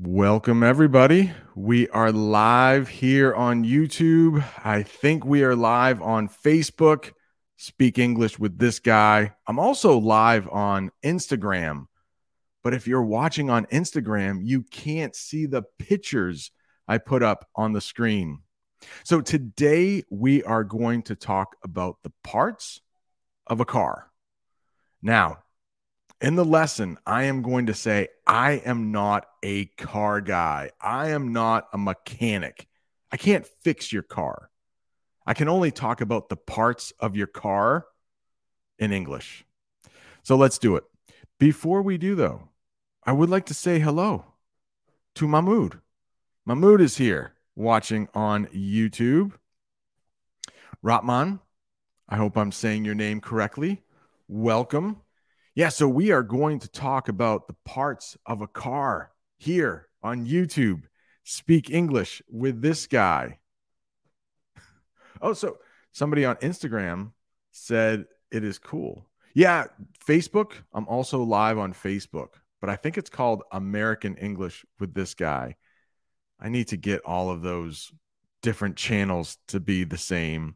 Welcome, everybody. We are live here on YouTube. I think we are live on Facebook. Speak English with this guy. I'm also live on Instagram. But if you're watching on Instagram, you can't see the pictures I put up on the screen. So today we are going to talk about the parts of a car. Now, in the lesson, I am going to say, I am not a car guy. I am not a mechanic. I can't fix your car. I can only talk about the parts of your car in English. So let's do it. Before we do, though, I would like to say hello to Mahmoud. Mahmoud is here watching on YouTube. Ratman, I hope I'm saying your name correctly. Welcome. Yeah, so we are going to talk about the parts of a car here on YouTube. Speak English with this guy. Oh, so somebody on Instagram said it is cool. Yeah, Facebook. I'm also live on Facebook, but I think it's called American English with this guy. I need to get all of those different channels to be the same.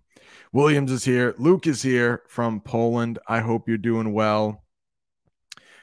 Williams is here. Luke is here from Poland. I hope you're doing well.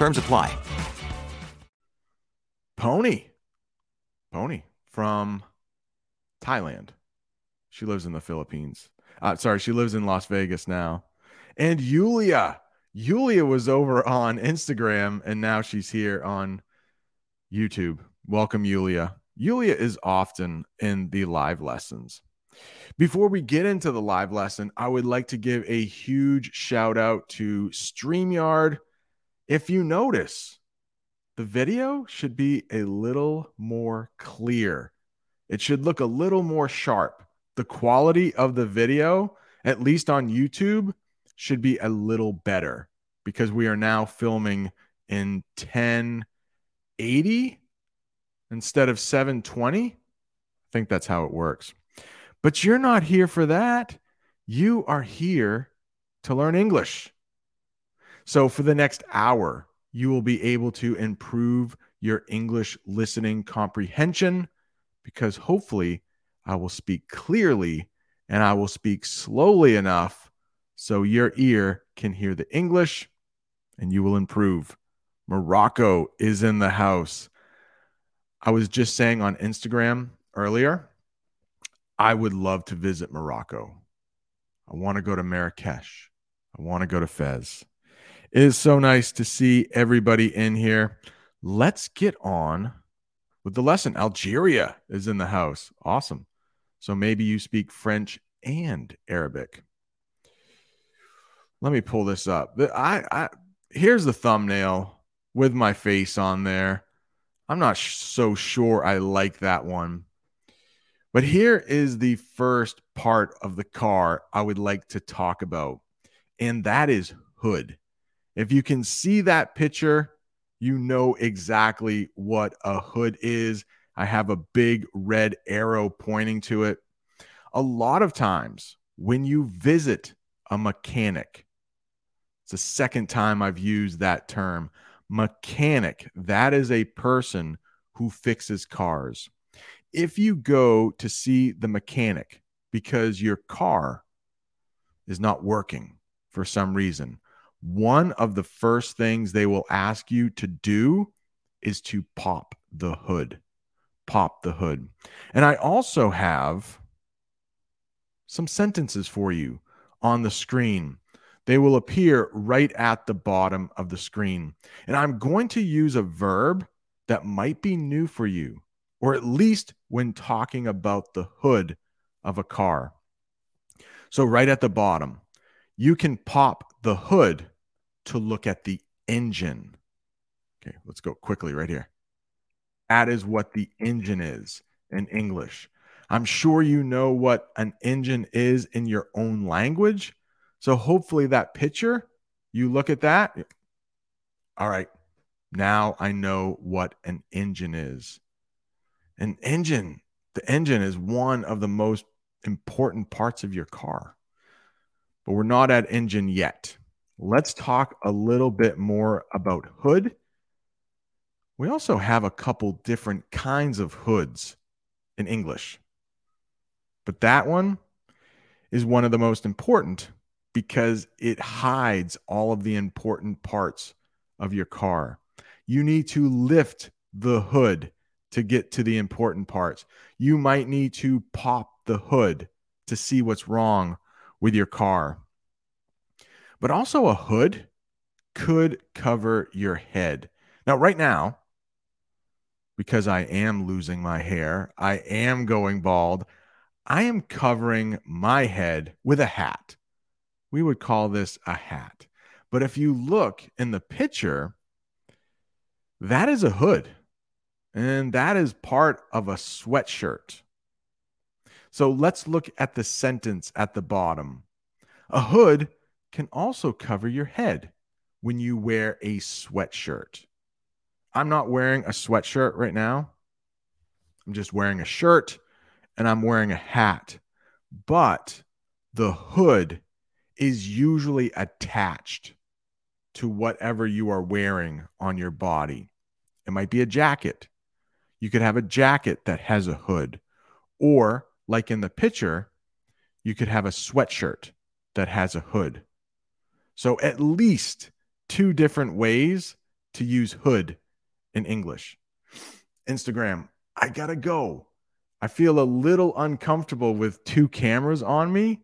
Terms apply. Pony. Pony from Thailand. She lives in the Philippines. Uh, sorry, she lives in Las Vegas now. And Yulia. Yulia was over on Instagram and now she's here on YouTube. Welcome, Yulia. Yulia is often in the live lessons. Before we get into the live lesson, I would like to give a huge shout out to StreamYard if you notice, the video should be a little more clear. It should look a little more sharp. The quality of the video, at least on YouTube, should be a little better because we are now filming in 1080 instead of 720. I think that's how it works. But you're not here for that. You are here to learn English. So, for the next hour, you will be able to improve your English listening comprehension because hopefully I will speak clearly and I will speak slowly enough so your ear can hear the English and you will improve. Morocco is in the house. I was just saying on Instagram earlier, I would love to visit Morocco. I want to go to Marrakesh. I want to go to Fez. It is so nice to see everybody in here. Let's get on with the lesson. Algeria is in the house. Awesome. So maybe you speak French and Arabic. Let me pull this up. I, I here's the thumbnail with my face on there. I'm not sh- so sure I like that one. But here is the first part of the car I would like to talk about, and that is hood. If you can see that picture, you know exactly what a hood is. I have a big red arrow pointing to it. A lot of times when you visit a mechanic, it's the second time I've used that term. Mechanic, that is a person who fixes cars. If you go to see the mechanic because your car is not working for some reason, one of the first things they will ask you to do is to pop the hood. Pop the hood. And I also have some sentences for you on the screen. They will appear right at the bottom of the screen. And I'm going to use a verb that might be new for you, or at least when talking about the hood of a car. So, right at the bottom, you can pop the hood to look at the engine. Okay, let's go quickly right here. That is what the engine is in English. I'm sure you know what an engine is in your own language. So hopefully that picture, you look at that. All right. Now I know what an engine is. An engine, the engine is one of the most important parts of your car. But we're not at engine yet. Let's talk a little bit more about hood. We also have a couple different kinds of hoods in English. But that one is one of the most important because it hides all of the important parts of your car. You need to lift the hood to get to the important parts. You might need to pop the hood to see what's wrong with your car. But also, a hood could cover your head. Now, right now, because I am losing my hair, I am going bald, I am covering my head with a hat. We would call this a hat. But if you look in the picture, that is a hood. And that is part of a sweatshirt. So let's look at the sentence at the bottom. A hood can also cover your head when you wear a sweatshirt. I'm not wearing a sweatshirt right now. I'm just wearing a shirt and I'm wearing a hat. But the hood is usually attached to whatever you are wearing on your body. It might be a jacket. You could have a jacket that has a hood. Or, like in the picture, you could have a sweatshirt that has a hood. So, at least two different ways to use hood in English. Instagram, I gotta go. I feel a little uncomfortable with two cameras on me,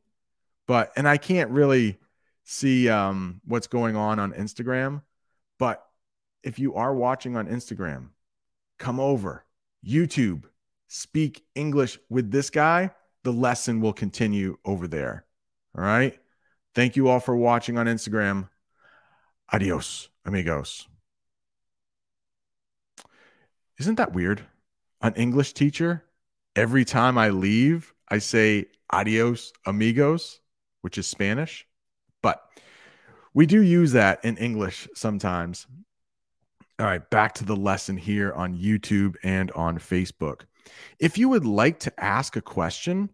but and I can't really see um, what's going on on Instagram. But if you are watching on Instagram, come over YouTube, speak English with this guy. The lesson will continue over there. All right. Thank you all for watching on Instagram. Adios, amigos. Isn't that weird? An English teacher every time I leave, I say adios, amigos, which is Spanish. But we do use that in English sometimes. All right, back to the lesson here on YouTube and on Facebook. If you would like to ask a question,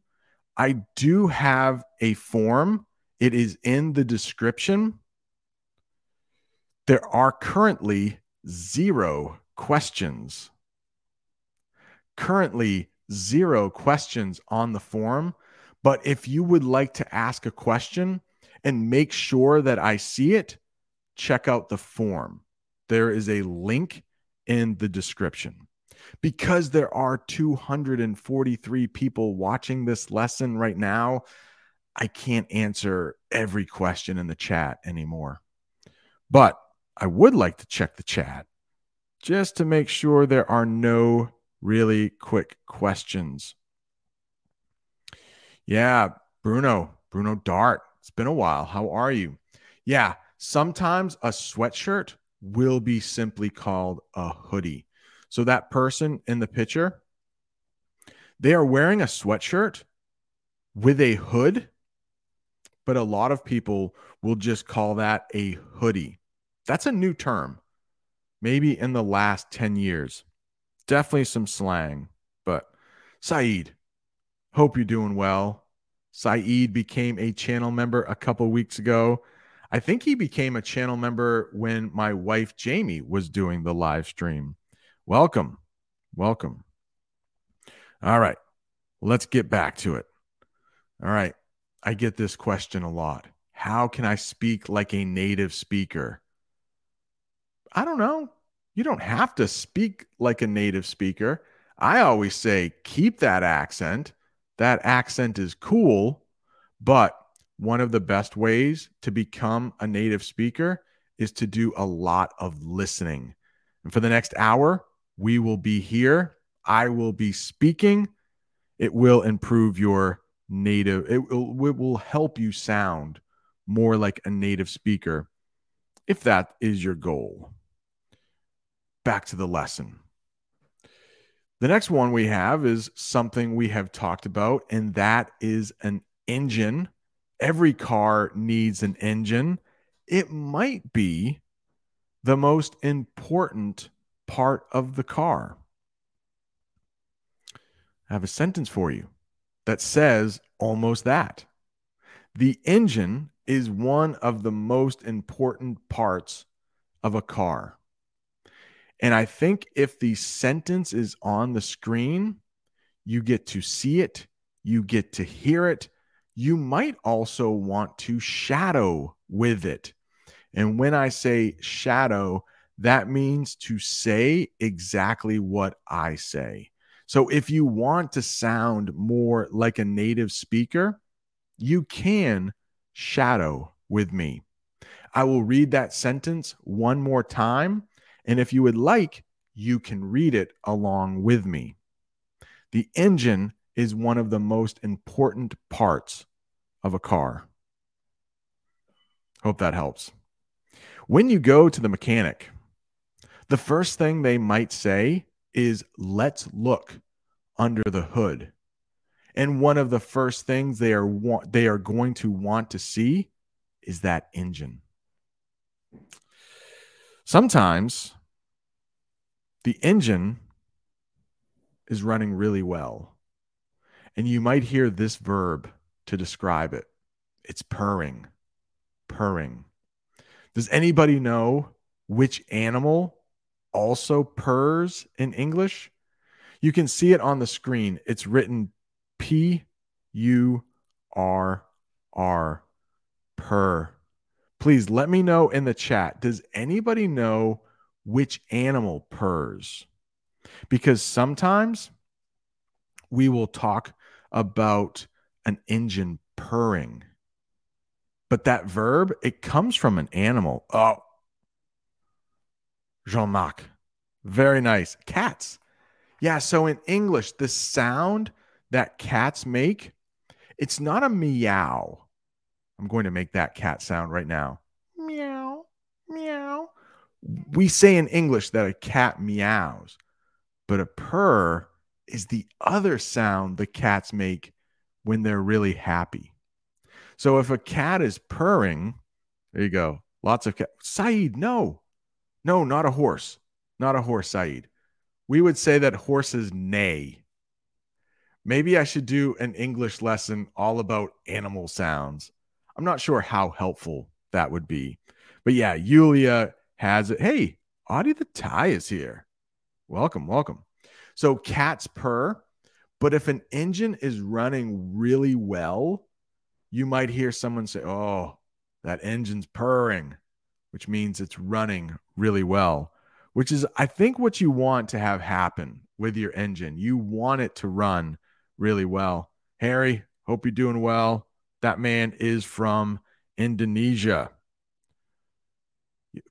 I do have a form. It is in the description. There are currently zero questions. Currently, zero questions on the form. But if you would like to ask a question and make sure that I see it, check out the form. There is a link in the description. Because there are 243 people watching this lesson right now, I can't answer every question in the chat anymore. But I would like to check the chat just to make sure there are no really quick questions. Yeah, Bruno, Bruno Dart. It's been a while. How are you? Yeah, sometimes a sweatshirt will be simply called a hoodie. So that person in the picture, they are wearing a sweatshirt with a hood, but a lot of people will just call that a hoodie. That's a new term, maybe in the last 10 years definitely some slang. But Saeed, hope you're doing well. Saeed became a channel member a couple weeks ago. I think he became a channel member when my wife Jamie was doing the live stream. Welcome. Welcome. All right. Let's get back to it. All right. I get this question a lot. How can I speak like a native speaker? I don't know. You don't have to speak like a native speaker. I always say keep that accent. That accent is cool, but one of the best ways to become a native speaker is to do a lot of listening. And for the next hour, we will be here. I will be speaking. It will improve your native, it will, it will help you sound more like a native speaker if that is your goal back to the lesson. The next one we have is something we have talked about, and that is an engine. Every car needs an engine. It might be the most important part of the car. I have a sentence for you that says almost that. The engine is one of the most important parts of a car. And I think if the sentence is on the screen, you get to see it, you get to hear it. You might also want to shadow with it. And when I say shadow, that means to say exactly what I say. So if you want to sound more like a native speaker, you can shadow with me. I will read that sentence one more time. And if you would like, you can read it along with me. The engine is one of the most important parts of a car. Hope that helps. When you go to the mechanic, the first thing they might say is, let's look under the hood. And one of the first things they are wa- they are going to want to see is that engine. Sometimes the engine is running really well. And you might hear this verb to describe it. It's purring. Purring. Does anybody know which animal also purrs in English? You can see it on the screen. It's written P U R R, purr. Please let me know in the chat. Does anybody know which animal purrs? Because sometimes we will talk about an engine purring. But that verb, it comes from an animal. Oh, Jean Marc. Very nice. Cats. Yeah. So in English, the sound that cats make, it's not a meow. I'm going to make that cat sound right now. Meow, meow. We say in English that a cat meows, but a purr is the other sound the cats make when they're really happy. So if a cat is purring, there you go. Lots of cat. Saeed, no, no, not a horse. Not a horse, Saeed. We would say that horses neigh. Maybe I should do an English lesson all about animal sounds. I'm not sure how helpful that would be. But yeah, Yulia has it. Hey, Audie the Tie is here. Welcome, welcome. So cats purr, but if an engine is running really well, you might hear someone say, Oh, that engine's purring which means it's running really well, which is, I think, what you want to have happen with your engine. You want it to run really well. Harry, hope you're doing well. That man is from Indonesia.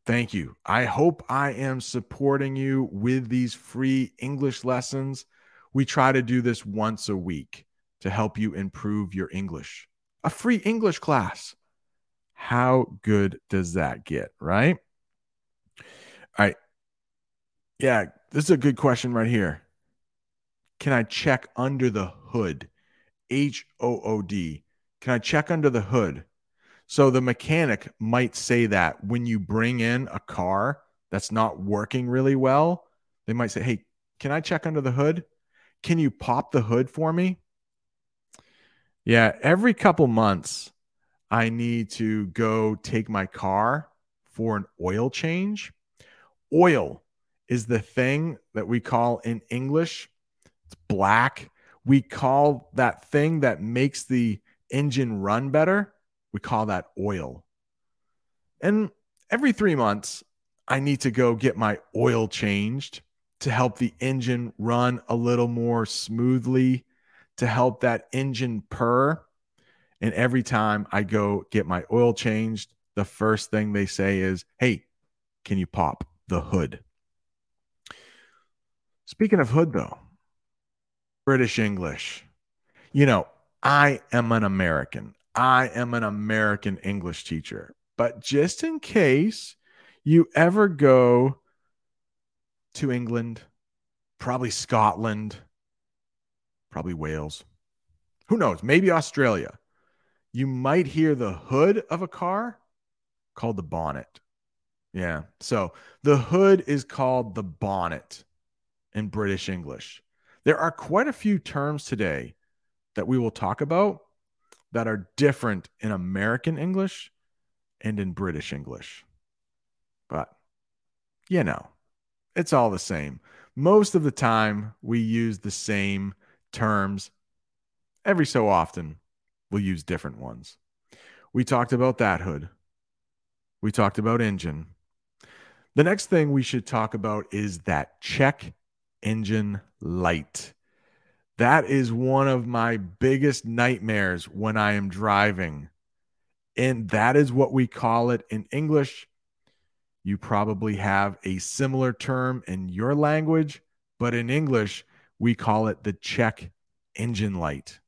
Thank you. I hope I am supporting you with these free English lessons. We try to do this once a week to help you improve your English. A free English class. How good does that get, right? All right. Yeah, this is a good question right here. Can I check under the hood? H O O D. Can I check under the hood? So the mechanic might say that when you bring in a car that's not working really well, they might say, Hey, can I check under the hood? Can you pop the hood for me? Yeah, every couple months, I need to go take my car for an oil change. Oil is the thing that we call in English, it's black. We call that thing that makes the engine run better, we call that oil. And every three months, I need to go get my oil changed to help the engine run a little more smoothly, to help that engine purr. And every time I go get my oil changed, the first thing they say is, Hey, can you pop the hood? Speaking of hood, though, British English, you know, I am an American. I am an American English teacher. But just in case you ever go to England, probably Scotland, probably Wales. Who knows? Maybe Australia. You might hear the hood of a car called the bonnet. Yeah. So the hood is called the bonnet in British English. There are quite a few terms today that we will talk about that are different in American English and in British English. But, you know, it's all the same. Most of the time, we use the same terms. Every so often, we'll use different ones. We talked about that hood. We talked about engine. The next thing we should talk about is that check engine light. That is one of my biggest nightmares when I am driving. And that is what we call it in English. You probably have a similar term in your language, but in English, we call it the check engine light.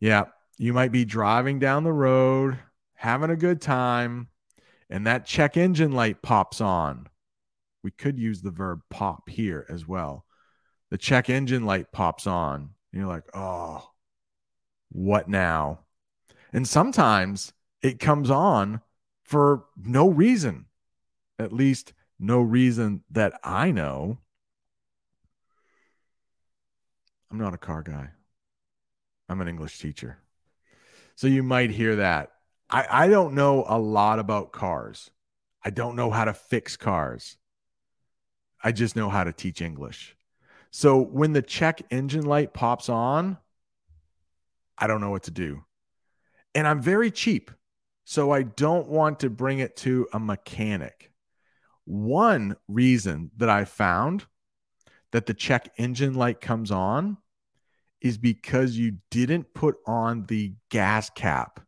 Yeah, you might be driving down the road, having a good time, and that check engine light pops on. We could use the verb pop here as well the check engine light pops on. And you're like, oh, what now? And sometimes it comes on for no reason, at least no reason that I know. I'm not a car guy, I'm an English teacher. So you might hear that. I, I don't know a lot about cars. I don't know how to fix cars. I just know how to teach English. So when the check engine light pops on, I don't know what to do. And I'm very cheap. So I don't want to bring it to a mechanic. One reason that I found that the check engine light comes on is because you didn't put on the gas cap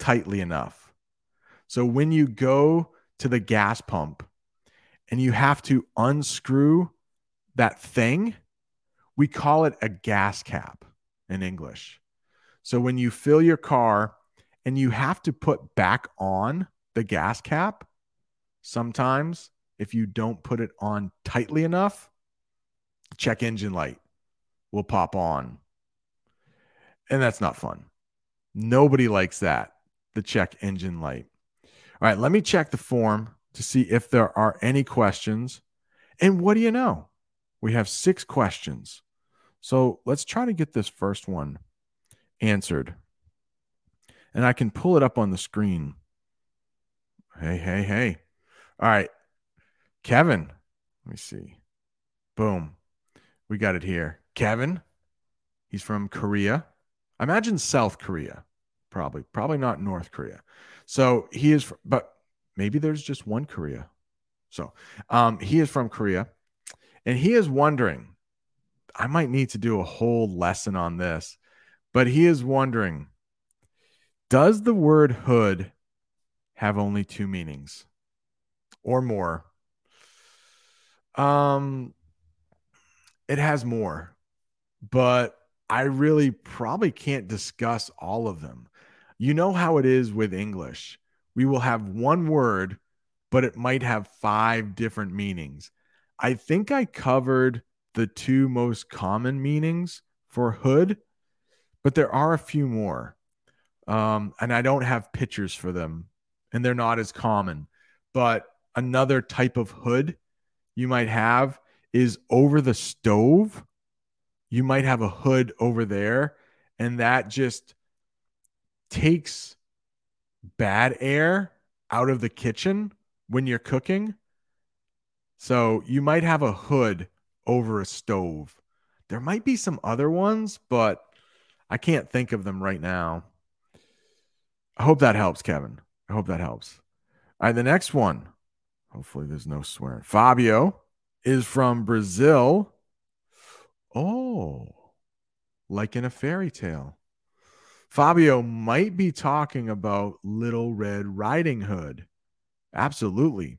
tightly enough. So when you go to the gas pump and you have to unscrew that thing, we call it a gas cap in English. So when you fill your car and you have to put back on the gas cap, sometimes if you don't put it on tightly enough, check engine light will pop on. And that's not fun. Nobody likes that, the check engine light. All right, let me check the form to see if there are any questions. And what do you know? We have six questions. So let's try to get this first one answered. And I can pull it up on the screen. Hey, hey, hey. All right. Kevin, let me see. Boom. We got it here. Kevin, he's from Korea. Imagine South Korea, probably, probably not North Korea. So he is, but maybe there's just one Korea. So um, he is from Korea. And he is wondering, I might need to do a whole lesson on this, but he is wondering, does the word hood have only two meanings or more? Um, it has more, but I really probably can't discuss all of them. You know how it is with English. We will have one word, but it might have five different meanings. I think I covered the two most common meanings for hood, but there are a few more. Um, and I don't have pictures for them, and they're not as common. But another type of hood you might have is over the stove. You might have a hood over there, and that just takes bad air out of the kitchen when you're cooking so you might have a hood over a stove. There might be some other ones, but I can't think of them right now. I hope that helps, Kevin. I hope that helps. All right, the next one. Hopefully, there's no swearing. Fabio is from Brazil. Oh, like in a fairy tale. Fabio might be talking about Little Red Riding Hood. Absolutely.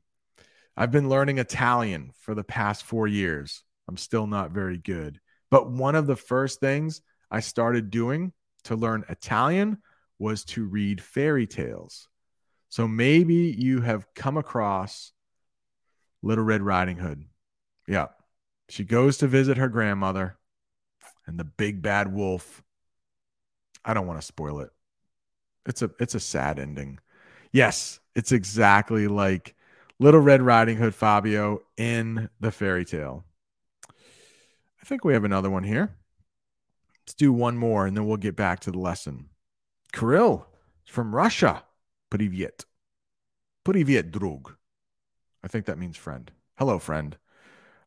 I've been learning Italian for the past four years. I'm still not very good. But one of the first things I started doing to learn Italian was to read fairy tales. So maybe you have come across Little Red Riding Hood. Yeah. She goes to visit her grandmother and the big bad wolf. I don't want to spoil it. It's a it's a sad ending. Yes, it's exactly like Little Red Riding Hood Fabio in the fairy tale. I think we have another one here. Let's do one more and then we'll get back to the lesson. Kirill from Russia. Privyet. Privyet, drug. I think that means friend. Hello, friend.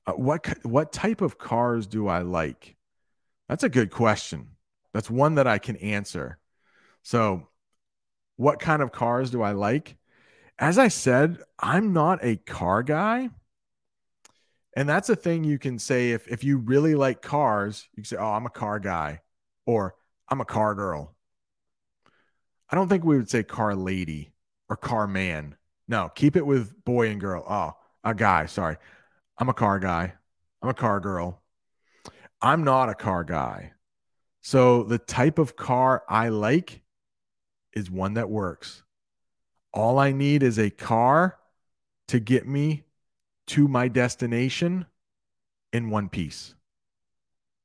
Uh, what what type of cars do I like? That's a good question. That's one that I can answer. So, what kind of cars do I like? As I said, I'm not a car guy. And that's a thing you can say if if you really like cars, you can say, "Oh, I'm a car guy," or "I'm a car girl." I don't think we would say car lady or car man. No, keep it with boy and girl. Oh, a guy. Sorry. I'm a car guy. I'm a car girl. I'm not a car guy. So the type of car I like is one that works. All I need is a car to get me to my destination in one piece.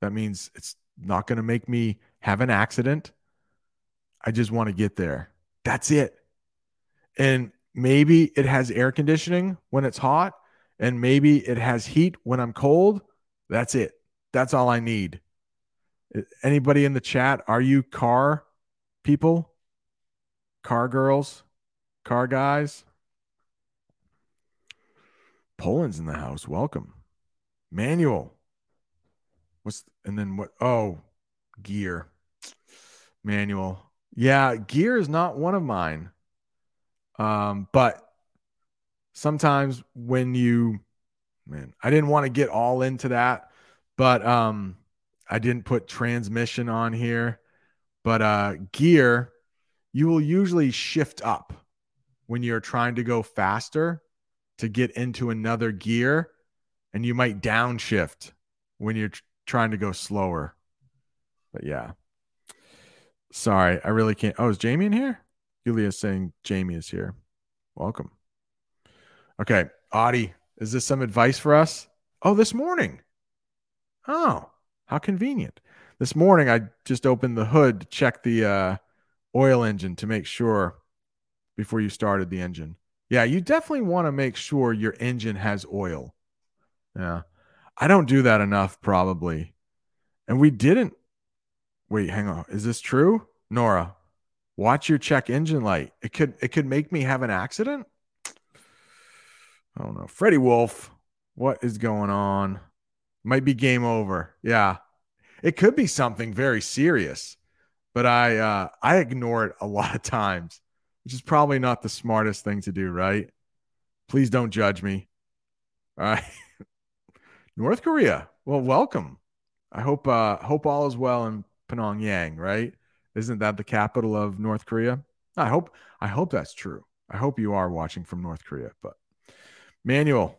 That means it's not going to make me have an accident. I just want to get there. That's it. And maybe it has air conditioning when it's hot, and maybe it has heat when I'm cold. That's it. That's all I need. Anybody in the chat, are you car people? Car girls? Car guys? Poland's in the house. Welcome. Manual. What's and then what? Oh, gear. Manual. Yeah, gear is not one of mine. Um, but sometimes when you, man, I didn't want to get all into that, but um, I didn't put transmission on here. But uh, gear, you will usually shift up when you're trying to go faster to get into another gear, and you might downshift when you're tr- trying to go slower. But yeah. Sorry, I really can't. Oh, is Jamie in here? Julia's saying Jamie is here. Welcome. Okay, Audie, is this some advice for us? Oh, this morning. Oh, how convenient. This morning, I just opened the hood to check the uh, oil engine to make sure before you started the engine. Yeah, you definitely want to make sure your engine has oil. Yeah. I don't do that enough, probably. And we didn't Wait, hang on. Is this true? Nora, watch your check engine light. It could it could make me have an accident. I don't know. Freddie Wolf, what is going on? Might be game over. Yeah. It could be something very serious, but I uh I ignore it a lot of times, which is probably not the smartest thing to do, right? Please don't judge me. All right. North Korea. Well, welcome. I hope uh hope all is well in Pyongyang, right? Isn't that the capital of North Korea? I hope I hope that's true. I hope you are watching from North Korea, but Manual,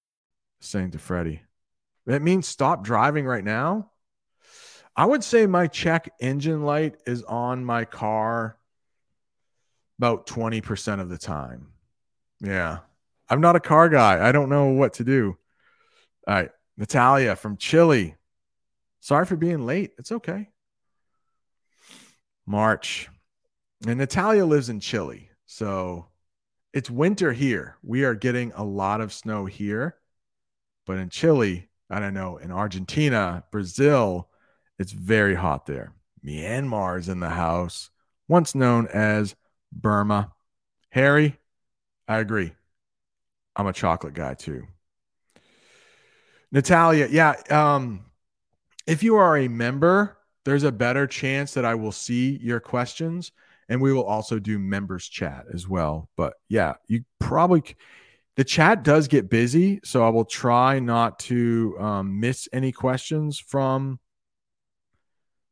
saying to Freddie. That means stop driving right now. I would say my check engine light is on my car about 20% of the time. Yeah. I'm not a car guy. I don't know what to do. All right. Natalia from Chile. Sorry for being late. It's okay. March. And Natalia lives in Chile. So it's winter here. We are getting a lot of snow here. But in Chile, I don't know, in Argentina, Brazil, it's very hot there. Myanmar is in the house, once known as Burma. Harry, I agree. I'm a chocolate guy too. Natalia, yeah. Um, if you are a member, there's a better chance that I will see your questions and we will also do members chat as well. But yeah, you probably the chat does get busy, so I will try not to um, miss any questions from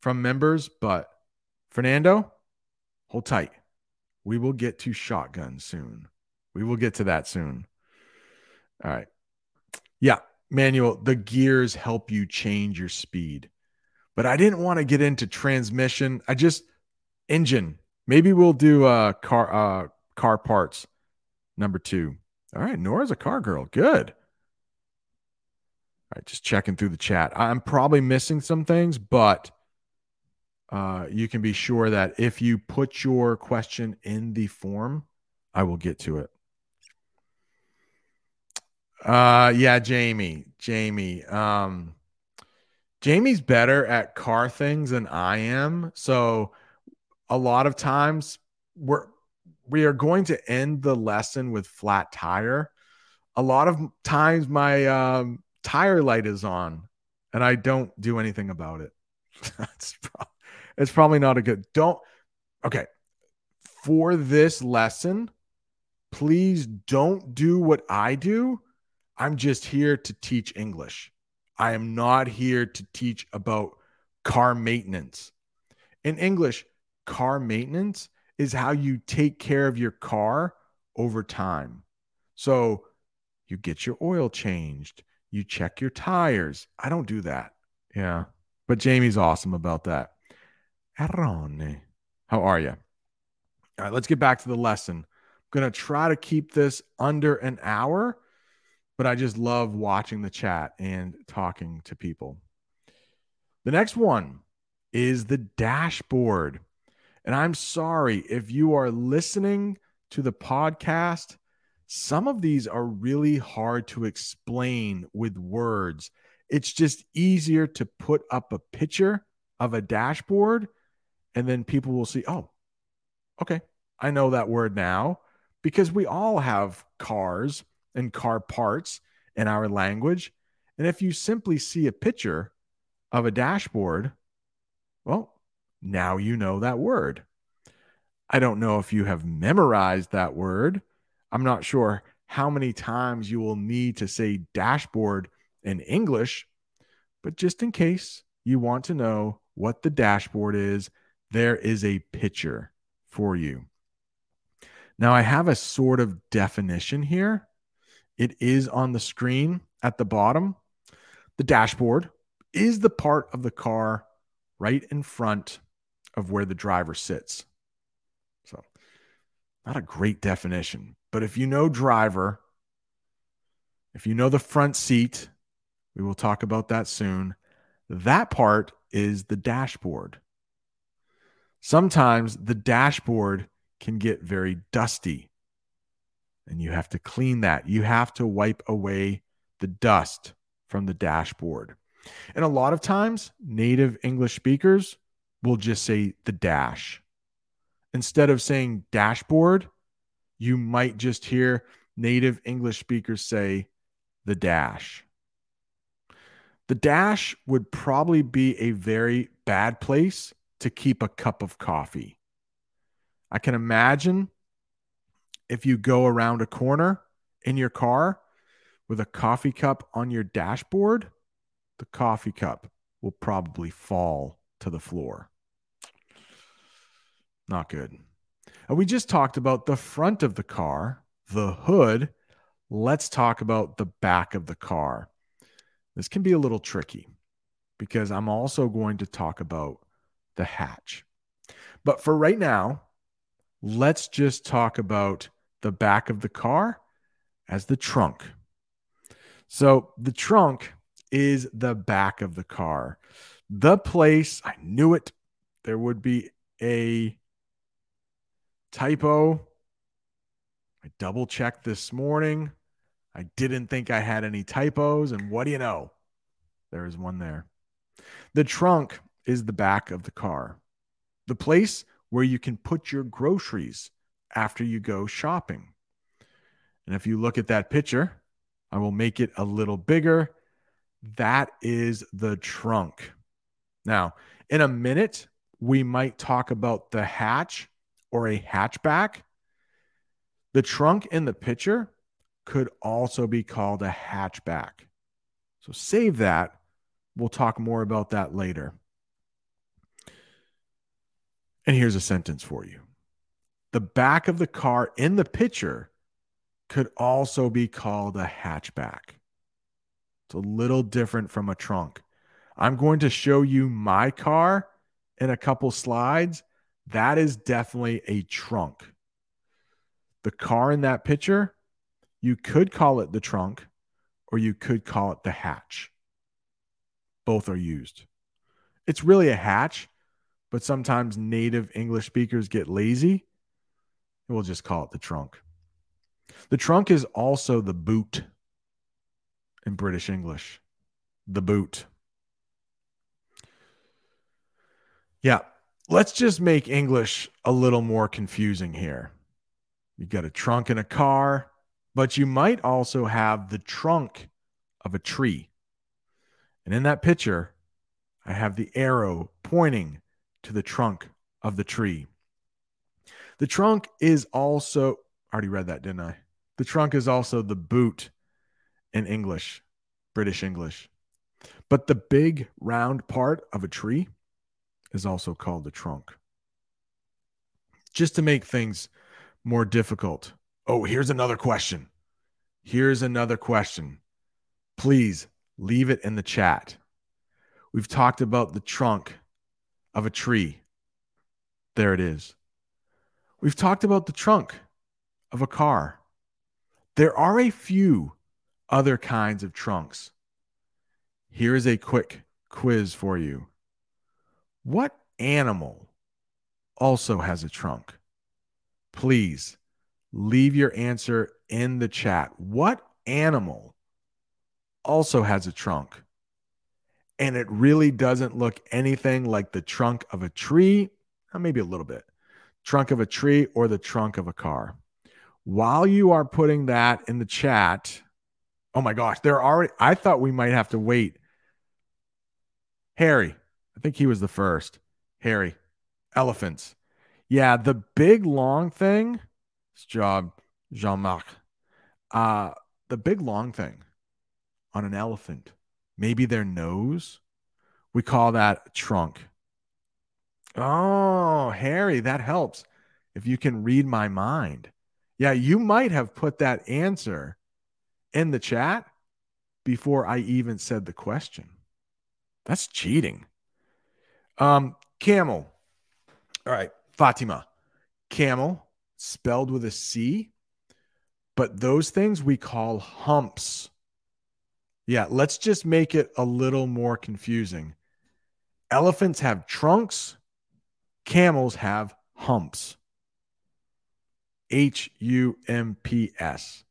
from members. But Fernando, hold tight. We will get to shotgun soon. We will get to that soon. All right. Yeah, Manuel, the gears help you change your speed. But I didn't want to get into transmission. I just engine. Maybe we'll do uh car uh car parts number 2. All right, Nora's a car girl. Good. All right, just checking through the chat. I'm probably missing some things, but uh, you can be sure that if you put your question in the form, I will get to it. Uh, yeah, Jamie, Jamie. Um, Jamie's better at car things than I am. So a lot of times we're we are going to end the lesson with flat tire. A lot of times my um, tire light is on and I don't do anything about it. That's pro- it's probably not a good. Don't okay. For this lesson, please don't do what I do. I'm just here to teach English. I am not here to teach about car maintenance. In English, car maintenance is how you take care of your car over time. So you get your oil changed, you check your tires. I don't do that. Yeah. But Jamie's awesome about that. How are you? All right, let's get back to the lesson. I'm going to try to keep this under an hour, but I just love watching the chat and talking to people. The next one is the dashboard. And I'm sorry if you are listening to the podcast, some of these are really hard to explain with words. It's just easier to put up a picture of a dashboard and then people will see, oh, okay, I know that word now because we all have cars and car parts in our language. And if you simply see a picture of a dashboard, well, now you know that word. I don't know if you have memorized that word. I'm not sure how many times you will need to say dashboard in English, but just in case you want to know what the dashboard is, there is a picture for you. Now, I have a sort of definition here. It is on the screen at the bottom. The dashboard is the part of the car right in front of where the driver sits. So, not a great definition, but if you know driver, if you know the front seat, we will talk about that soon. That part is the dashboard. Sometimes the dashboard can get very dusty and you have to clean that. You have to wipe away the dust from the dashboard. And a lot of times, native English speakers will just say the dash. Instead of saying dashboard, you might just hear native English speakers say the dash. The dash would probably be a very bad place to keep a cup of coffee. I can imagine if you go around a corner in your car with a coffee cup on your dashboard, the coffee cup will probably fall to the floor. Not good. And we just talked about the front of the car, the hood. Let's talk about the back of the car. This can be a little tricky because I'm also going to talk about the hatch. But for right now, let's just talk about the back of the car as the trunk. So the trunk is the back of the car. The place, I knew it, there would be a typo. I double checked this morning. I didn't think I had any typos. And what do you know? There is one there. The trunk is the back of the car, the place where you can put your groceries after you go shopping. And if you look at that picture, I will make it a little bigger. That is the trunk. Now, in a minute, we might talk about the hatch or a hatchback. The trunk in the picture could also be called a hatchback. So save that. We'll talk more about that later. And here's a sentence for you the back of the car in the picture could also be called a hatchback. It's a little different from a trunk. I'm going to show you my car in a couple slides. That is definitely a trunk. The car in that picture, you could call it the trunk or you could call it the hatch. Both are used. It's really a hatch, but sometimes native English speakers get lazy. We'll just call it the trunk. The trunk is also the boot in British English. The boot. Yeah, let's just make English a little more confusing here. You've got a trunk in a car, but you might also have the trunk of a tree. And in that picture, I have the arrow pointing to the trunk of the tree. The trunk is also, I already read that, didn't I? The trunk is also the boot in English, British English. But the big round part of a tree is also called the trunk. Just to make things more difficult. Oh, here's another question. Here's another question. Please leave it in the chat. We've talked about the trunk of a tree. There it is. We've talked about the trunk of a car. There are a few other kinds of trunks. Here is a quick quiz for you. What animal also has a trunk? Please leave your answer in the chat. What animal also has a trunk? And it really doesn't look anything like the trunk of a tree, uh, maybe a little bit, trunk of a tree or the trunk of a car while you are putting that in the chat, oh my gosh, there already, I thought we might have to wait. Harry, I think he was the first. Harry, elephants. Yeah, the big long thing, it's job, Jean Marc. Uh, the big long thing on an elephant, maybe their nose, we call that trunk. Oh, Harry, that helps. If you can read my mind. Yeah, you might have put that answer in the chat before I even said the question. That's cheating. Um, camel. All right, Fatima. Camel spelled with a C, but those things we call humps. Yeah, let's just make it a little more confusing. Elephants have trunks, camels have humps. H U M P S.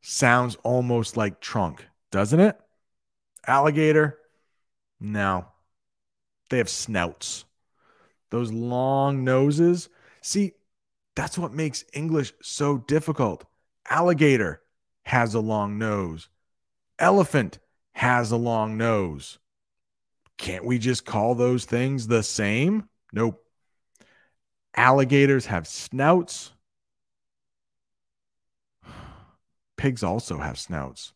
Sounds almost like trunk, doesn't it? Alligator? No. They have snouts. Those long noses. See, that's what makes English so difficult. Alligator has a long nose. Elephant has a long nose. Can't we just call those things the same? Nope. Alligators have snouts. pigs also have snouts.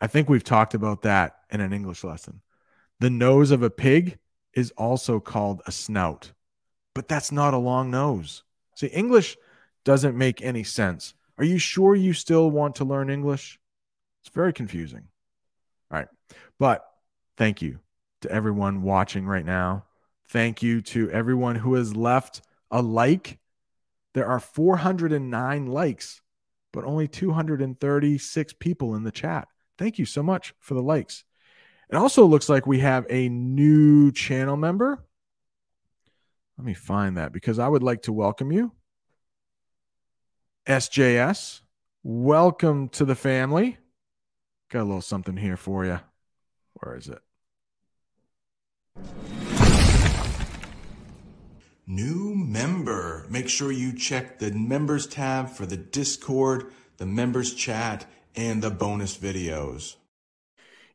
I think we've talked about that in an English lesson. The nose of a pig is also called a snout, but that's not a long nose. See, English doesn't make any sense. Are you sure you still want to learn English? It's very confusing. All right. But thank you to everyone watching right now. Thank you to everyone who has left a like. There are 409 likes but only 236 people in the chat. Thank you so much for the likes. It also looks like we have a new channel member. Let me find that because I would like to welcome you. SJS, welcome to the family. Got a little something here for you. Where is it? New member. Make sure you check the members tab for the Discord, the members chat, and the bonus videos.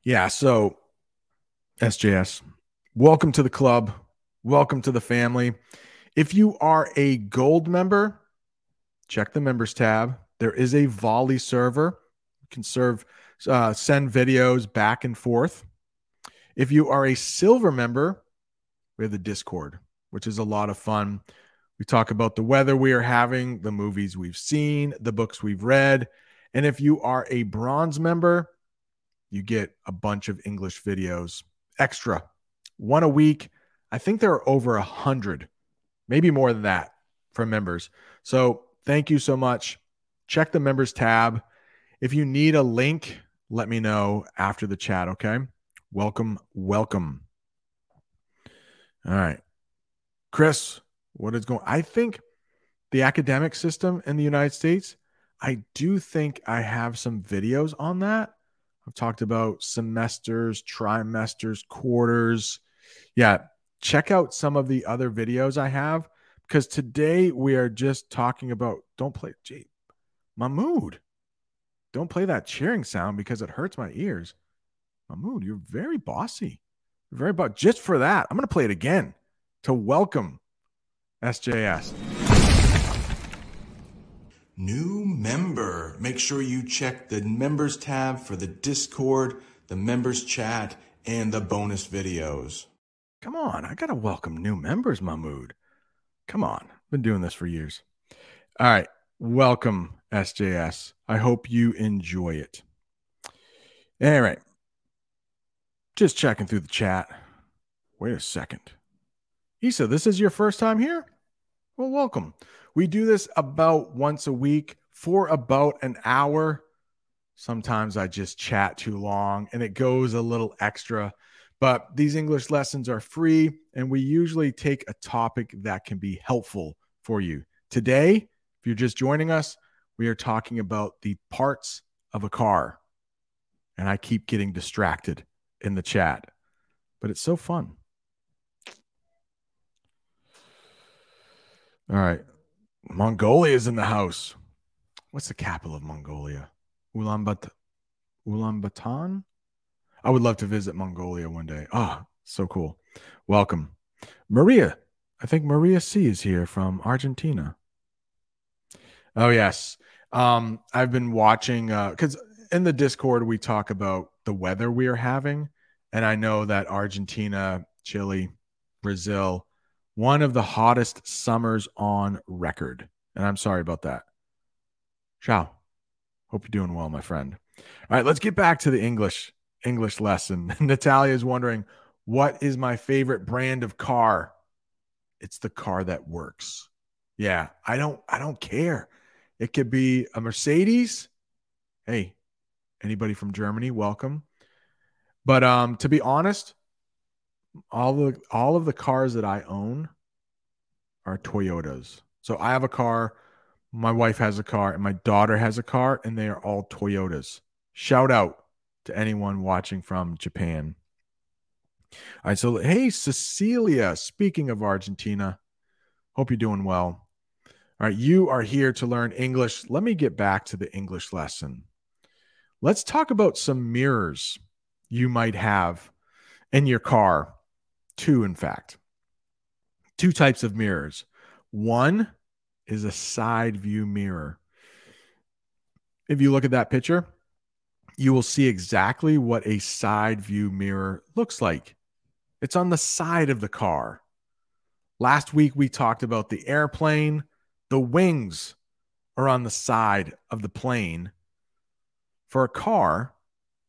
Yeah, so SJS, welcome to the club. Welcome to the family. If you are a gold member, check the members tab. There is a Volley server. You can serve uh, send videos back and forth. If you are a silver member, we have the Discord, which is a lot of fun. We talk about the weather we are having, the movies we've seen, the books we've read. And if you are a bronze member, you get a bunch of English videos extra, one a week. I think there are over a hundred, maybe more than that from members. So thank you so much. Check the members tab. If you need a link, let me know after the chat. Okay. Welcome. Welcome. All right. Chris, what is going I think the academic system in the United States, I do think I have some videos on that. I've talked about semesters, trimesters, quarters. Yeah, check out some of the other videos I have because today we are just talking about don't play gee, Mahmood. Don't play that cheering sound because it hurts my ears. Mahmood, you're very bossy. You're very boss. Just for that, I'm going to play it again to welcome SJS. New member. Make sure you check the members tab for the Discord, the members chat, and the bonus videos. Come on, I got to welcome new members, Mahmood. Come on, been doing this for years. All right, welcome SJS. I hope you enjoy it. All right, just checking through the chat. Wait a second. Isa, this is your first time here? Well, welcome. We do this about once a week for about an hour. Sometimes I just chat too long and it goes a little extra. But these English lessons are free, and we usually take a topic that can be helpful for you. Today, if you're just joining us, we are talking about the parts of a car. And I keep getting distracted in the chat, but it's so fun. All right. Mongolia is in the house. What's the capital of Mongolia? Ulaanbaatar. Ulaanbaatar? I would love to visit Mongolia one day. Ah, oh, so cool. Welcome. Maria. I think Maria C is here from Argentina. Oh, yes. Um, I've been watching because uh, in the Discord we talk about the weather we are having. And I know that Argentina, Chile, Brazil, one of the hottest summers on record. And I'm sorry about that. Ciao. Hope you're doing well, my friend. All right, let's get back to the English English lesson. Natalia is wondering, what is my favorite brand of car? It's the car that works. Yeah, I don't I don't care. It could be a Mercedes. Hey, anybody from Germany, welcome. But um to be honest, all the all of the cars that I own are Toyotas. So I have a car, my wife has a car, and my daughter has a car, and they are all Toyotas. Shout out to anyone watching from Japan. All right, so hey, Cecilia, speaking of Argentina, hope you're doing well. All right, you are here to learn English. Let me get back to the English lesson. Let's talk about some mirrors you might have in your car. Two, in fact. Two types of mirrors. One is a side view mirror. If you look at that picture, you will see exactly what a side view mirror looks like. It's on the side of the car. Last week, we talked about the airplane. The wings are on the side of the plane. For a car,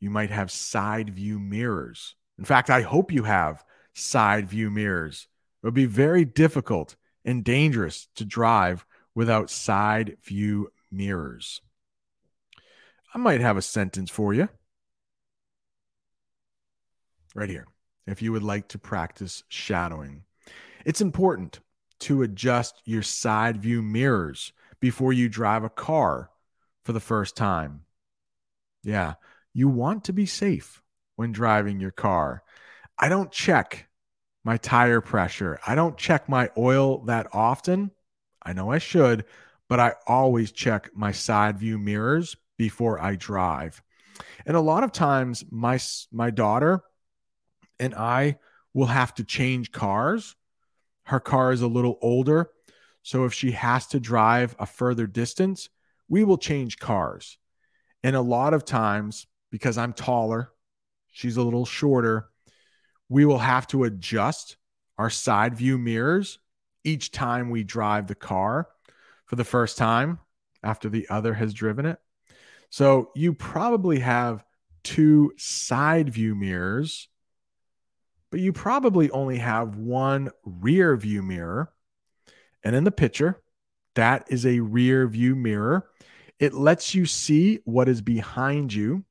you might have side view mirrors. In fact, I hope you have side view mirrors. It would be very difficult and dangerous to drive without side view mirrors. I might have a sentence for you right here. If you would like to practice shadowing, it's important to adjust your side view mirrors before you drive a car for the first time. Yeah, you want to be safe when driving your car. I don't check my tire pressure. I don't check my oil that often. I know I should, but I always check my side view mirrors before I drive. And a lot of times my my daughter and I will have to change cars. Her car is a little older, so if she has to drive a further distance, we will change cars. And a lot of times, because I'm taller, she's a little shorter, we will have to adjust our side view mirrors each time we drive the car for the first time after the other has driven it. So you probably have two side view mirrors, but you probably only have one rear view mirror. And in the picture, that is a rear view mirror. It lets you see what is behind you.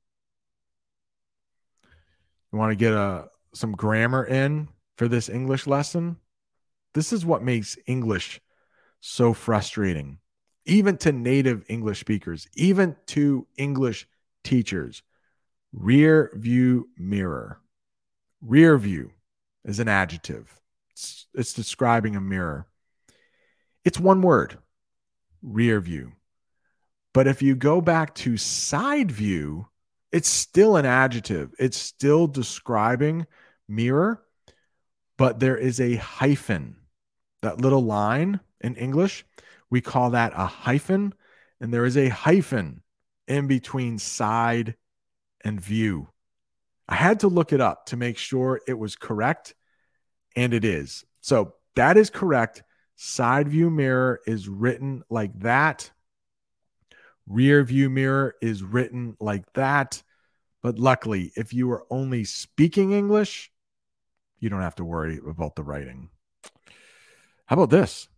You want to get a some grammar in for this English lesson? This is what makes English so frustrating, even to native English speakers, even to English teachers. Rear view mirror. Rear view is an adjective, it's, it's describing a mirror. It's one word, rear view. But if you go back to side view, it's still an adjective. It's still describing mirror, but there is a hyphen. That little line in English, we call that a hyphen. And there is a hyphen in between side and view. I had to look it up to make sure it was correct, and it is. So that is correct. Side view mirror is written like that. Rear view mirror is written like that. But luckily, if you are only speaking English, you don't have to worry about the writing. How about this?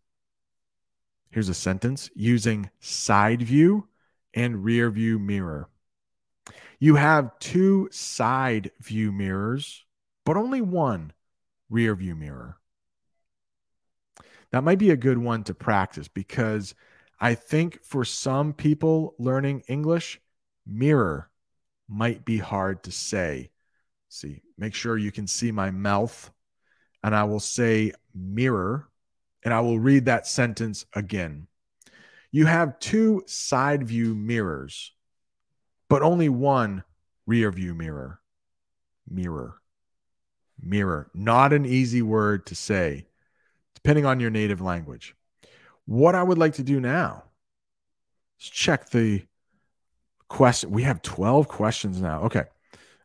Here's a sentence using side view and rear view mirror. You have two side view mirrors, but only one rear view mirror. That might be a good one to practice because I think for some people learning English, mirror might be hard to say. See, make sure you can see my mouth, and I will say mirror, and I will read that sentence again. You have two side view mirrors, but only one rear view mirror. Mirror. Mirror. Not an easy word to say, depending on your native language. What I would like to do now is check the question. We have 12 questions now. Okay.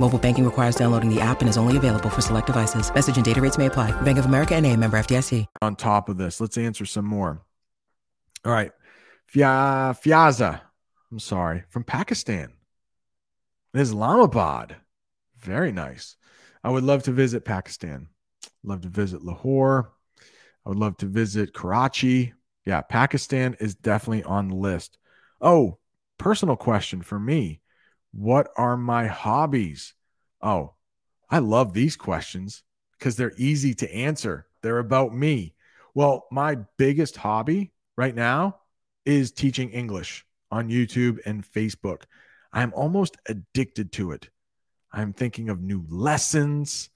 Mobile banking requires downloading the app and is only available for select devices. Message and data rates may apply. Bank of America and a member FDIC. On top of this, let's answer some more. All right. Fia, Fiaza, I'm sorry, from Pakistan. Islamabad. Very nice. I would love to visit Pakistan. Love to visit Lahore. I would love to visit Karachi. Yeah, Pakistan is definitely on the list. Oh, personal question for me. What are my hobbies? Oh, I love these questions because they're easy to answer. They're about me. Well, my biggest hobby right now is teaching English on YouTube and Facebook. I'm almost addicted to it. I'm thinking of new lessons.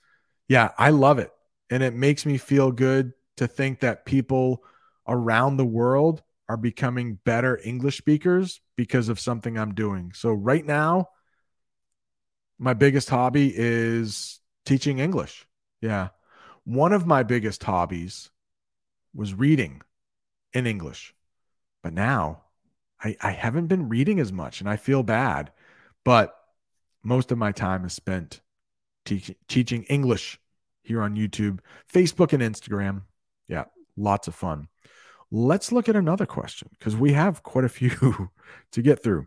Yeah, I love it. And it makes me feel good to think that people around the world are becoming better English speakers because of something I'm doing. So, right now, my biggest hobby is teaching English. Yeah. One of my biggest hobbies was reading in English. But now I, I haven't been reading as much and I feel bad. But most of my time is spent te- teaching English here on YouTube, Facebook, and Instagram. Yeah, lots of fun. Let's look at another question because we have quite a few to get through.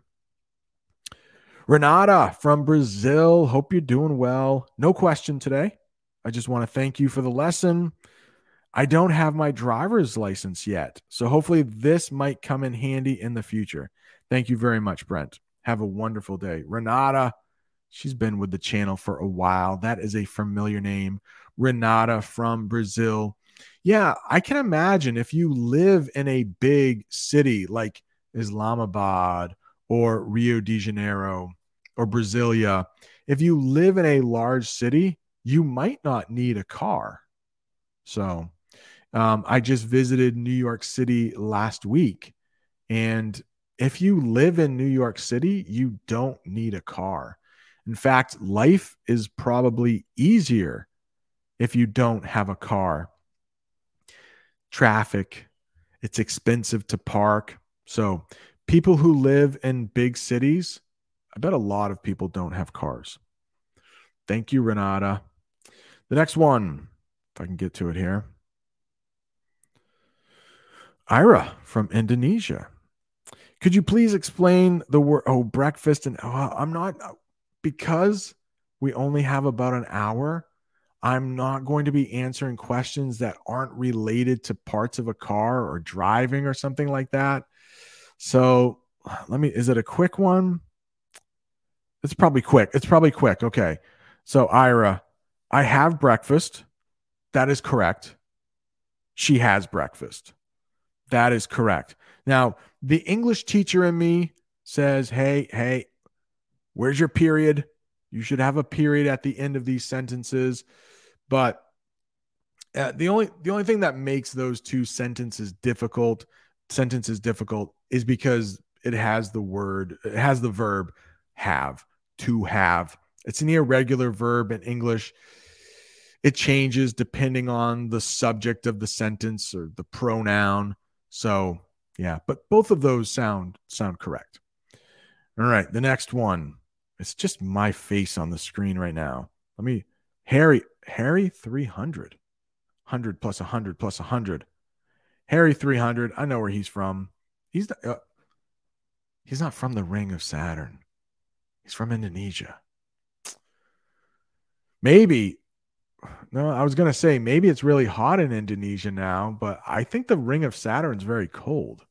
Renata from Brazil. Hope you're doing well. No question today. I just want to thank you for the lesson. I don't have my driver's license yet. So hopefully this might come in handy in the future. Thank you very much, Brent. Have a wonderful day. Renata, she's been with the channel for a while. That is a familiar name. Renata from Brazil. Yeah, I can imagine if you live in a big city like Islamabad or Rio de Janeiro or Brasilia, if you live in a large city, you might not need a car. So, um, I just visited New York City last week. And if you live in New York City, you don't need a car. In fact, life is probably easier if you don't have a car. Traffic, it's expensive to park. So, people who live in big cities, I bet a lot of people don't have cars. Thank you, Renata. The next one, if I can get to it here. Ira from Indonesia. Could you please explain the word? Oh, breakfast and oh, I'm not because we only have about an hour. I'm not going to be answering questions that aren't related to parts of a car or driving or something like that. So let me, is it a quick one? It's probably quick. It's probably quick. Okay. So, Ira, I have breakfast. That is correct. She has breakfast. That is correct. Now, the English teacher in me says, hey, hey, where's your period? You should have a period at the end of these sentences. But uh, the only the only thing that makes those two sentences difficult sentences difficult is because it has the word it has the verb have to have it's an irregular verb in english it changes depending on the subject of the sentence or the pronoun so yeah, but both of those sound sound correct. All right, the next one. It's just my face on the screen right now. Let me Harry Harry 300. 100 plus 100 plus 100. Harry 300. I know where he's from. He's not, uh, he's not from the ring of Saturn. He's from Indonesia. Maybe no, I was going to say maybe it's really hot in Indonesia now, but I think the ring of Saturn's very cold.